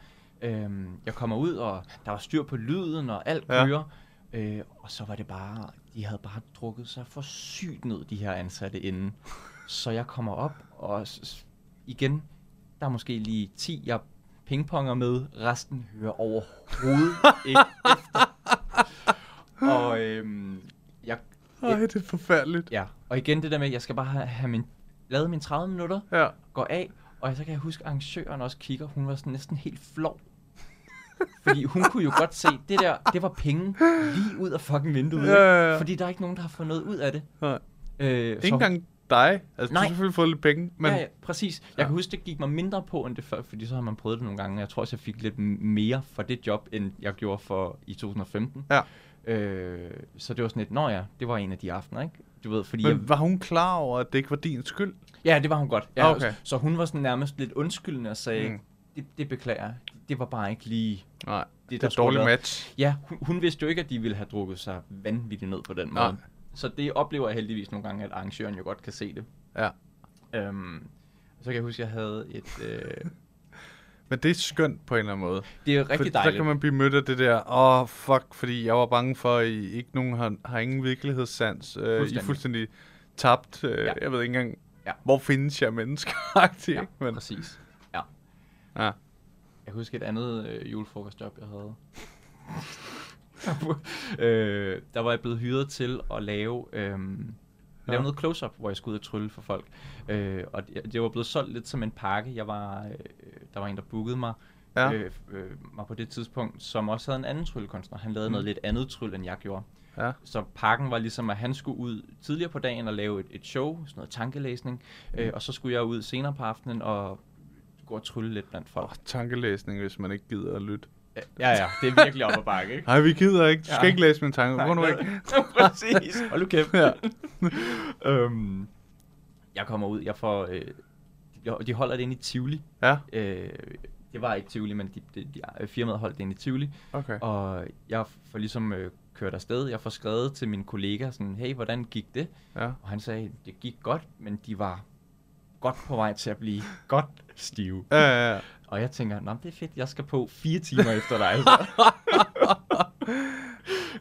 Øhm, jeg kommer ud, og der var styr på lyden, og alt Ja. kører. Øh, og så var det bare, de havde bare drukket sig for sygt ned, de her ansatte inden. Så jeg kommer op, og igen, der er måske lige 10, jeg pingponger med. Resten hører overhovedet ikke efter. Og øhm, jeg, Ej, det er forfærdeligt. Ja, og igen det der med, at jeg skal bare have, have min, lavet mine 30 minutter, Ja. går af, og så kan jeg huske, at arrangøren også kigger, hun var sådan næsten helt flov. Fordi hun kunne jo godt se, det der, det var penge lige ud af fucking vinduet. Ja, ja, ja. Fordi der er ikke nogen, der har fået noget ud af det. Nej. Øh, Ikke engang dig. Altså, du Nej. har selvfølgelig fået lidt penge, men... Ja, ja, præcis. Jeg kan huske, det gik mig mindre på end det før, fordi så har man prøvet det nogle gange. Jeg tror også, jeg fik lidt mere for det job, end jeg gjorde for i 2015. Ja. Øh, så det var sådan lidt, nå ja, det var en af de aftener, ikke? Du ved, fordi Men jeg, var hun klar over, at det ikke var din skyld? Ja, det var hun godt. Ja, Okay. Så hun var sådan nærmest lidt undskyldende og sagde, Mm. det, det beklager. Det var bare ikke lige... Nej, det er der et skulle dårligt have været." match. Ja, hun, hun vidste jo ikke, at de ville have drukket sig vanvittigt ned på den Nej. måde. Så det oplever jeg heldigvis nogle gange, at arrangøren jo godt kan se det. Ja. Øhm, så kan jeg huske, at jeg havde et... Øh, Men det er skønt på en eller anden måde. det er rigtig For dejligt. Så kan man blive mødt af det der, åh, oh, fuck, fordi jeg var bange for, at I ikke nogen har, har ingen virkelighedssans. Øh, I er Fuldstændig. fuldstændig tabt. Øh, Ja. Jeg ved ikke engang, Ja. hvor findes jeg mennesker Ja? Men, præcis. Ja. ja. Jeg kan huske et andet øh, julefrokostjob, jeg havde. øh, der var jeg blevet hyret til at lave, øh, lave Ja. noget close-up, hvor jeg skulle ud og trylle for folk. Øh, og det, det var blevet solgt lidt som en pakke. Jeg var, øh, der var en, der bookede mig, Ja. øh, øh, mig på det tidspunkt, som også havde en anden tryllekunstner. Han lavede Mm. noget lidt andet tryl, end jeg gjorde. Ja. Så pakken var ligesom, at han skulle ud tidligere på dagen og lave et, et show, sådan noget tankelæsning, Mm. øh, og så skulle jeg ud senere på aftenen og gå og trylle lidt blandt folk. Oh, tankelæsning, hvis man ikke gider at lytte. Ja, ja, det er virkelig op ad bakke, ikke? Nej, vi gider ikke. Du skal Ja. ikke læse mine tanker. Gå nu væk. Præcis. Hold nu kæft. Ja. øhm, jeg kommer ud, jeg får... Øh, de, de holder det inde i Tivoli. Ja, Øh, det var ikke Tivoli, men de, de, de, firmaet holdt det inde i Tivoli. okay. Og jeg får ligesom øh, kørt afsted. Jeg får skrevet til min kollega sådan, hey, hvordan gik det? Ja. Og han sagde, det gik godt, men de var godt på vej til at blive godt stive. Ja, ja, ja. Og jeg tænker, Nå, det er fedt, jeg skal på fire timer efter dig. Altså.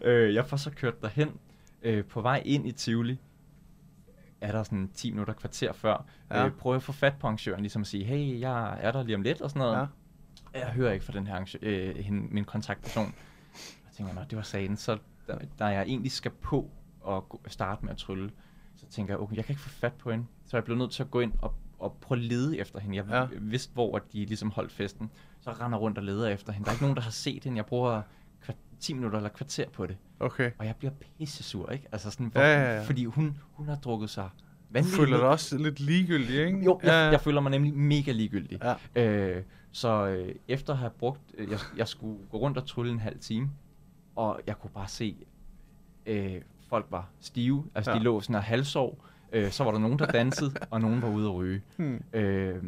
øh, jeg får så kørt derhen. Øh, på vej ind i Tivoli, er der sådan 10 minutter, kvarter før. Ja. Øh, prøver jeg at få fat på arrangøren, ligesom at sige, hey, jeg er der lige om lidt og sådan noget. Ja. Jeg hører ikke fra den her arrangør, øh, hende, min kontaktperson. Jeg tænker, nå, det var sagen. Så da, da jeg egentlig skal på og starte med at trylle, så tænker jeg, okay, jeg kan ikke få fat på hende. Så jeg blev nødt til at gå ind og, og prøve at lede efter hende. Jeg Ja. vidste, hvor de ligesom holdt festen. Så jeg render rundt og leder efter hende. Der er ikke nogen, der har set hende. Jeg bruger kvart, 10 minutter eller kvarter på det. Okay. Og jeg bliver pisse sur, ikke? Altså sådan, Ja, ja, ja. Fordi hun, hun har drukket sig Du vanvittigt føler ned. dig også lidt ligegyldig, ikke? Jo, jeg, ja. jeg føler mig nemlig mega ligegyldig. Ja. Øh, så øh, efter at have brugt, øh, jeg, jeg skulle gå rundt og trylle en halv time, og jeg kunne bare se, øh, folk var stive, altså Ja. de lå sådan og halvsov, øh, så var der nogen, der dansede, og nogen var ude at ryge. Hmm. Øh,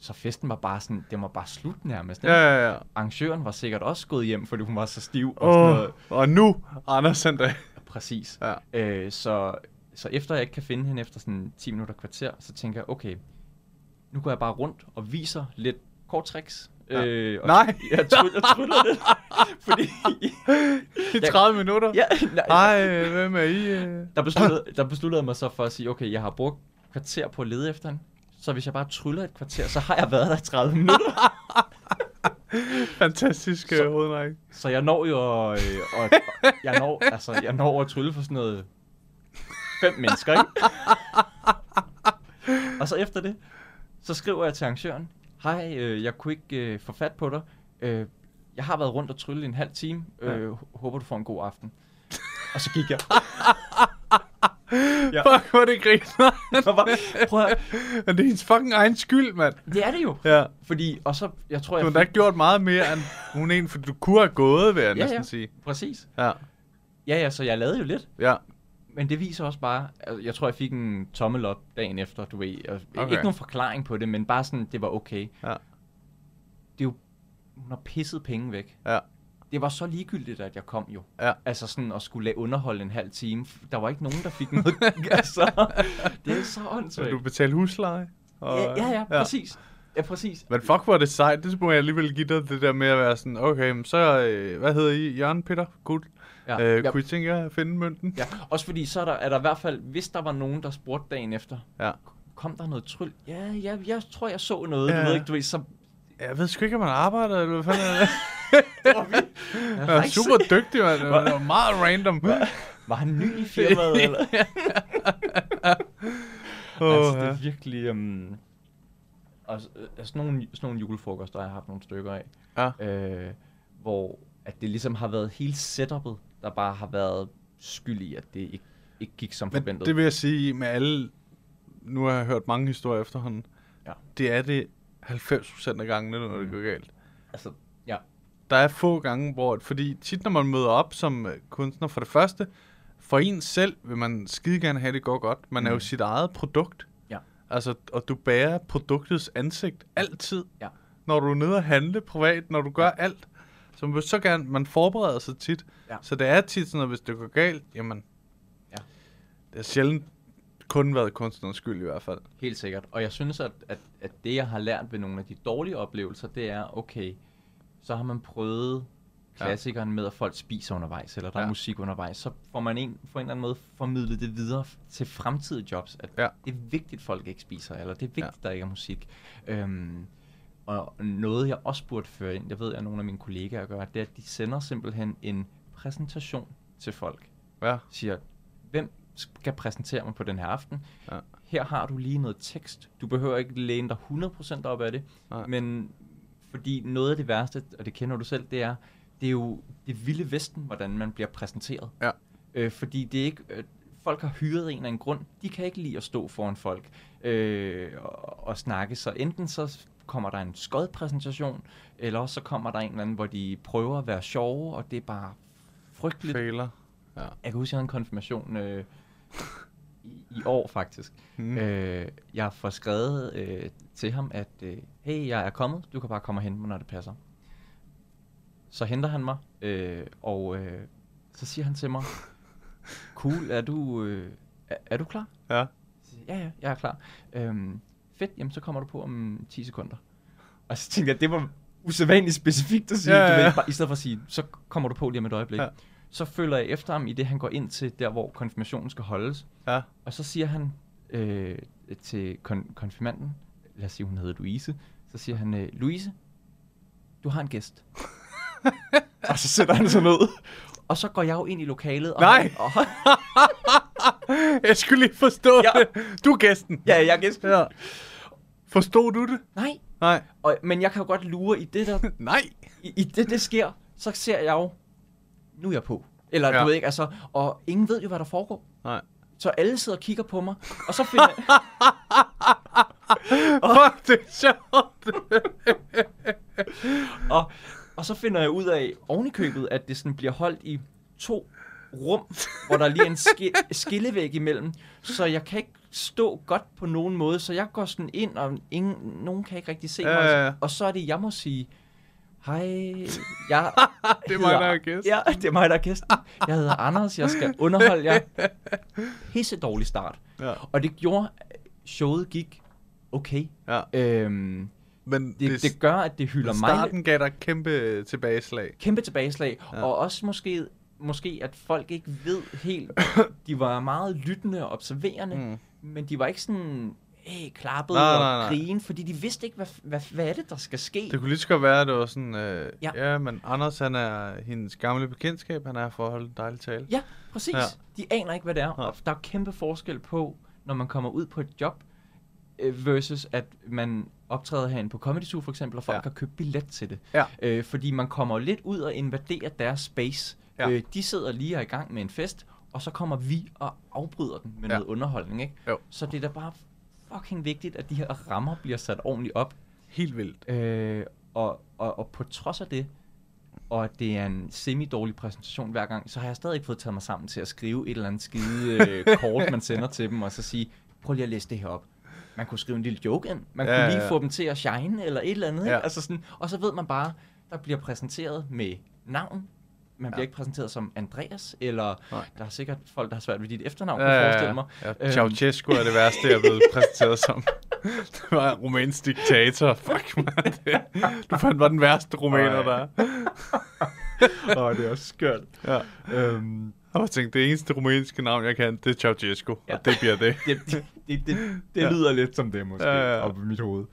så festen var bare sådan, det var bare slut nærmest. Ja, ja, ja. Arrangøren var sikkert også gået hjem, fordi hun var så stiv og sådan noget. og nu, Anders Sanddag. Præcis. Ja. Øh, så, så efter jeg ikke kan finde hende efter sådan 10 minutter kvarter, så tænker jeg, okay, nu går jeg bare rundt og viser lidt korttricks. Ja. Øh, og Nej. Jeg, tryller, jeg tryller lidt, fordi... I 30 minutter? Ja, nej, Ej, hvem er I? øh? der, besluttede, der besluttede jeg mig så for at sige, okay, jeg har brugt kvarter på at lede efter hende, så hvis jeg bare tryller et kvarter, så har jeg været der i 30 minutter. Fantastisk Så- øh, hovedrække. Så jeg når jo at, øh, og, jeg når, altså, jeg når at trylle for sådan noget fem mennesker, ikke? og så efter det, så skriver jeg til arrangøren, hej, øh, jeg kunne ikke øh, få fat på dig. Øh, jeg har været rundt og trylle i en halv time. Øh, håber, du får en god aften. og så gik jeg. Ja. Fuck, hvor det griner. Prøv at, Men det er hendes fucking egen skyld, mand. det er det jo. Ja. Fordi, og så, jeg tror, Du jeg har da ikke gjort meget mere, end hun en, for du kunne have gået, vil jeg Ja, næsten ja. sige. Præcis. Ja. Ja, ja, så jeg lavede jo lidt. Ja. Men det viser også bare, altså, jeg tror, jeg fik en tommel op dagen efter, du ved. Og Okay. Ikke nogen forklaring på det, men bare sådan, det var okay. Ja. Det er jo, hun har pisset penge væk. Ja. Det var så ligegyldigt, at jeg kom jo. Ja. Altså sådan at skulle lade underholde en halv time. Der var ikke nogen, der fik noget. altså, det er så åndssvagt. du betalte husleje. Og, Ja, ja, ja, præcis. Ja, præcis. Men fuck, hvor er det sejt. Det må jeg alligevel give dig, det der med at være sådan, okay, men så, øh, hvad hedder I? Jørgen Peter? Gud. Ja. Øh, ja. kunne I tænke jer at finde mønten? ja. Også fordi, så er der, er der i hvert fald, hvis der var nogen, der spurgte dagen efter, Ja. kom der noget tryl? Ja, ja, jeg tror, jeg så noget. Ja. Du ved ikke, du ved, så... Jeg ved sgu ikke, om man arbejder, eller hvad fanden er det? Jeg Jeg er super dygtig, mand. Det var meget random. Var han ny i firmaet, eller? Åh, altså, det er virkelig... Um... Og, øh, sådan, nogle, sådan nogle julefrokoster har jeg haft nogle stykker af. Ja. Øh, hvor at det ligesom har været hele setupet, der bare har været skyld i, at det ikke, ikke gik som Men forventet. det vil jeg sige med alle... Nu har jeg hørt mange historier efterhånden. Ja. Det er det 90% af gangene, når det går galt. Altså, ja. Der er få gange, hvor... Fordi tit, når man møder op som øh, kunstner, for det første, for en selv vil man skide gerne have, det går godt. Man er jo Mm. sit eget produkt. Altså, og du bærer produktets ansigt altid. Ja. Når du er nede og handle privat, når du gør alt. Så man vil så gerne, man forbereder sig tit. Ja. Så det er tit sådan, at hvis det går galt, jamen... Ja. Det har sjældent kun været kunstnerens skyld i hvert fald. Helt sikkert. Og jeg synes, at, at, at det, jeg har lært ved nogle af de dårlige oplevelser, det er, okay, så har man prøvet klassikeren med, at folk spiser undervejs, eller der ja. Ja. er musik undervejs, så får man en, på en eller anden måde formidlet det videre til fremtidige jobs, at Ja. det er vigtigt, at folk ikke spiser, eller det er vigtigt, Ja. ja. der ikke er musik. Øhm, og noget, jeg også burde føre ind, jeg ved, at nogle af mine kollegaer gør, det er, at de sender simpelthen en præsentation til folk. Ja. Siger, hvem skal præsentere mig på den her aften? Ja. Her har du lige noget tekst. Du behøver ikke læne dig 100% op af det, Nej. men fordi noget af det værste, og det kender du selv, det er, det er jo det vilde vesten, hvordan man bliver præsenteret. Ja. Øh, fordi det er ikke, øh, folk har hyret en eller anden grund. De kan ikke lide at stå foran folk øh, og, og snakke. Så enten så kommer der en skodpræsentation, eller så kommer der en eller anden, hvor de prøver at være sjove, og det er bare frygteligt. Failer. Ja. Jeg kan huske, jeg havde en konfirmation øh, i, i år faktisk. Mm. Øh, jeg får skrevet øh, til ham, at øh, hey, jeg er kommet, du kan bare komme og hente mig, når det passer. Så henter han mig, øh, og øh, så siger han til mig, cool, er du, øh, er, er du klar? Ja. Siger Ja, ja, jeg er klar. Øhm, fedt, jamen så kommer du på om 10 sekunder. Og så tænkte jeg, det var usædvanligt specifikt at sige, Ja, ja, ja. Du ved, bare, i stedet for at sige, så kommer du på lige om et øjeblik. Ja. Så følger jeg efter ham i det, han går ind til der, hvor konfirmationen skal holdes. Ja. Og så siger han øh, til kon- konfirmanden, lad os sige, hun hedder Louise, så siger han, øh, Louise, du har en gæst. og så sætter han sig ned. Og så går jeg jo ind i lokalet. Og Nej. Og, Jeg skulle lige forstå Ja. det. Du er gæsten. ja, jeg er gæsten. Ja. Forstod du det? Nej. Nej. Og, men jeg kan jo godt lure i det, der Nej. i, i det, det sker, så ser jeg jo, nu er jeg på. Eller Ja. du ved ikke, altså, og ingen ved jo, hvad der foregår. Nej. Så alle sidder og kigger på mig, og så finder Fuck, det er sjovt. og, og så finder jeg ud af oven i købet, at det sådan bliver holdt i to rum, hvor der lige er en ski- skillevæg imellem, så jeg kan ikke stå godt på nogen måde, så jeg går sådan ind, og ingen, nogen kan ikke rigtig se mig, ja, ja. og så er det, jeg må sige, hej, jeg Det er mig, der er gæst. Ja, det er mig, der er gæsten. Jeg hedder Anders, jeg skal underholde jer. Pisse dårlig start. Ja. Og det gjorde, showet gik okay. Ja. Øhm, Men det, det, det gør, at det hylder mig starten gav dig kæmpe tilbageslag. kæmpe tilbageslag. Ja. Ja. Og også måske, måske, at folk ikke ved helt... de var meget lyttende og observerende, Mm. men de var ikke sådan hey, klappet Nej, og nej, nej. grine, fordi de vidste ikke, hvad, hvad, hvad er det, der skal ske. Det kunne lige så godt være, at det var sådan, øh, ja. Ja. ja, men Anders, han er hendes gamle bekendtskab, han er for at holde en dejlig tale. Ja, præcis. Ja. Ja. De aner ikke, hvad det er. Og der er kæmpe forskel på, når man kommer ud på et job, versus at man optræder herinde på Comedy Zoo for eksempel, og folk Ja. har købt billet til det. Ja. Øh, fordi man kommer lidt ud og invaderer deres space. Ja. Øh, de sidder lige og i gang med en fest, og så kommer vi og afbryder den med Ja. noget underholdning. Ikke? Jo. Så det er da bare fucking vigtigt, at de her rammer bliver sat ordentligt op. Helt vildt. Øh, og, og, og på trods af det, og at det er en semi-dårlig præsentation hver gang, så har jeg stadig ikke fået taget mig sammen til at skrive et eller andet skide øh, kort, man sender til dem, og så sige, prøv lige at læse det her op. Man kunne skrive en lille joke ind. Man Ja, ja, kunne lige ja. få dem til at shine, eller et eller andet. Ja. Ja. Altså sådan, og så ved man bare, der bliver præsenteret med navn. Man bliver Ja. ikke præsenteret som Andreas, eller Nej. der er sikkert folk, der har svært ved dit efternavn, Ja, kan ja, forestille ja. mig. ja. Øhm. Ceausescu er det værste, jeg er blevet præsenteret som. det var en rumænsk diktator. Fuck, man. Det, du fandt var den værste rumæner, der er. Åh, det er også skørt. Ja. Øhm, jeg tænkte, det eneste rumænske navn, jeg kan, det er Ceausescu. Ja. Ja. Og det bliver det. det, det, det, det, Ja. lyder lidt som det, måske, Ja, ja, op i mit hoved.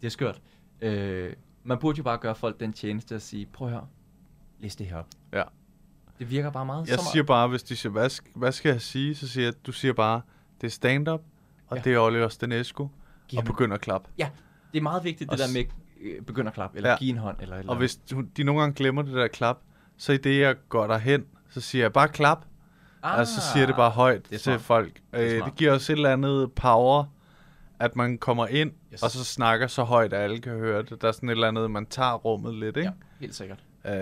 Det er skørt. Øh, man burde jo bare gøre folk den tjeneste at sige, prøv høre, læs det her op. Ja. Det virker bare meget Jeg siger bare, hvis de siger, hvad, hvad skal jeg sige? Så siger jeg, du siger bare, det er stand-up, og ja. Det er Oliver Stenesco, Giv og ham- begynder at klappe. Ja, det er meget vigtigt, Og det der med øh, begynder at klappe, eller Ja. give en hånd, eller, eller Og hvis du- de nogle gange glemmer det der klap, så i det, jeg går derhen, så siger jeg bare klap, ah, altså så siger det bare højt det til folk. er Øh, det giver os et eller andet power, at man kommer ind, yes. Og så snakker så højt, at alle kan høre det. Der er sådan et eller andet, man tager rummet lidt, ikke? Ja, helt sikkert. Øh,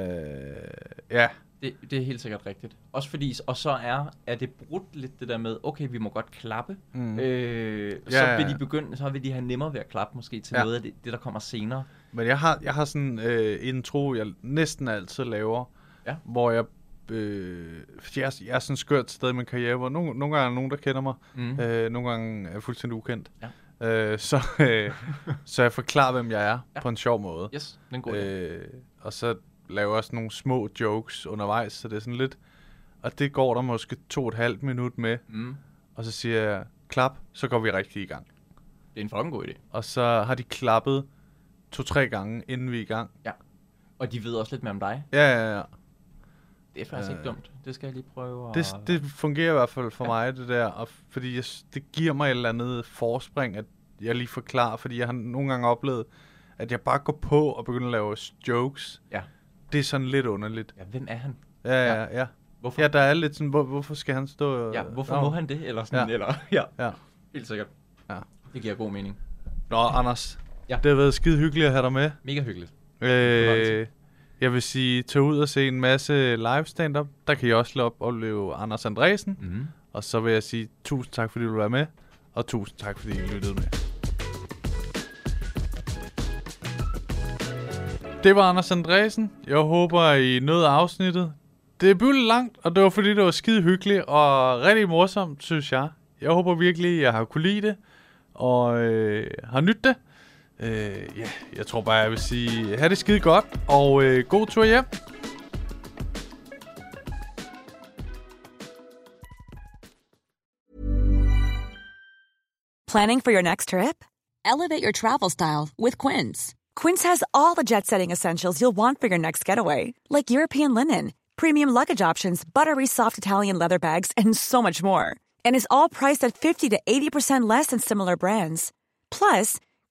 ja. Det, det er helt sikkert rigtigt. Også fordi, og så er, er det brudt lidt det der med, okay, vi må godt klappe. Mm. Øh, Ja, så vil de begynde, så vil de have nemmere ved at klappe måske til Ja. ja. noget af det, det, der kommer senere. Men jeg har, jeg har sådan en øh, intro, jeg næsten altid laver, Ja. hvor jeg... Øh, jeg, er- jeg er sådan skørt sted i min karriere, hvor nogle, nogle gange er nogen, der kender mig, Mm. øh, nogle gange er jeg fuldstændig ukendt. Ja. Øh, så, øh, så jeg forklarer, hvem jeg er, ja. Ja. på en sjov måde. Yes, det en god idé. Øh, og så laver jeg også nogle små jokes undervejs, så det er sådan lidt... Og det går der måske to og et halvt minut med, Mm. og så siger jeg, klap, så går vi rigtig i gang. Det er en fucking god idé. Og så har de klappet to-tre gange, inden vi er i gang. Og de ved også lidt mere om dig. Ja, ja, ja. Det er faktisk Øh, ikke dumt. Det skal jeg lige prøve at... Det, det fungerer i hvert fald for Ja. mig, det der. Og fordi jeg, det giver mig et eller andet forspring, at jeg lige forklarer. Fordi jeg har nogle gange oplevet, at jeg bare går på og begynder at lave jokes. Ja. Det er sådan lidt underligt. Ja, hvem er han? Ja, ja, Ja. ja. Hvorfor? ja der er lidt sådan, hvor, hvorfor skal han stå... ja hvorfor Nå. må han det? Eller sådan, Ja. eller... Ja, Ja. helt sikkert. Ja. Det giver god mening. Nå, Anders. Ja. Det har været skide hyggeligt at have dig med. Mega hyggeligt. Øh. Jeg vil sige, tag ud og se en masse live stand-up. Der kan I også op- opleve Anders Andresen. Mm. Og så vil jeg sige tusind tak, fordi du være med. Og tusind tak, fordi I lyttede med. Det var Anders Andresen. Jeg håber, I nåede afsnittet. Det blev langt, og det var fordi, det var skide hyggeligt og rigtig morsomt, synes jeg. Jeg håber virkelig, jeg har kunne lide det. og øh, har nydt det. Øh, ja, jeg tror bare, jeg vil sige, have det skide godt, og øh, god tur hjem. Planning for your next trip? Elevate your travel style with Quince. Quince has all the jet setting essentials you'll want for your next getaway, like European linen, premium luggage options, buttery soft Italian leather bags, and so much more. And is all priced at 50 to 80% less than similar brands. Plus,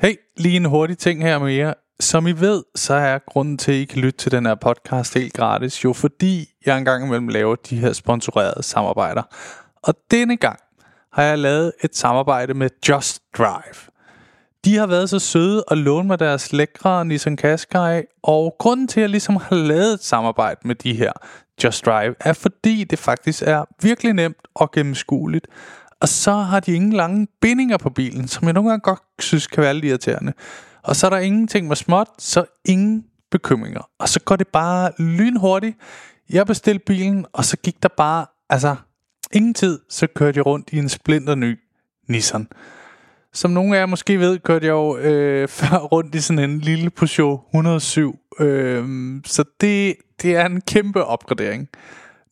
Hey, lige en hurtig ting her med jer. Som I ved, så er grunden til, at I kan lytte til den her podcast helt gratis, jo fordi jeg engang imellem laver de her sponsorerede samarbejder. Og denne gang har jeg lavet et samarbejde med Just Drive. De har været så søde at låne mig deres lækre Nissan Qashqai, og grunden til, at jeg ligesom har lavet et samarbejde med de her Just Drive, er fordi det faktisk er virkelig nemt og gennemskueligt. Og så har de ingen lange bindinger på bilen, som jeg nogle gange godt synes kan være lidt irriterende. Og så er der ingenting med småt, så ingen bekymringer. Og så går det bare lynhurtigt. Jeg bestilte bilen, og så gik der bare, altså, ingen tid, så kørte jeg rundt i en splinter ny Nissan. Som nogle af jer måske ved, kørte jeg jo øh, før rundt i sådan en lille Peugeot 107. Øh, så det, det er en kæmpe opgradering.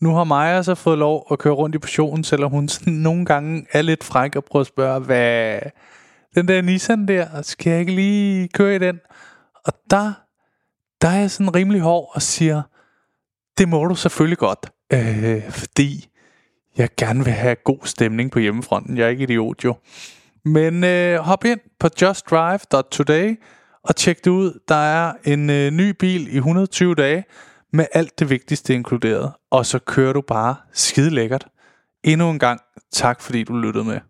Nu har Maja så fået lov at køre rundt i portionen, selvom hun sådan nogle gange er lidt fræk og prøver at spørge, hvad den der Nissan der, skal jeg ikke lige køre i den? Og der, der er jeg sådan rimelig hård og siger, det må du selvfølgelig godt, øh, fordi jeg gerne vil have god stemning på hjemmefronten. Jeg er ikke idiot jo. Men øh, hop ind på justdrive.today og tjek det ud. Der er en øh, ny bil i 120 dage med alt det vigtigste inkluderet. Og så kører du bare skide lækkert. Endnu en gang tak fordi du lyttede med.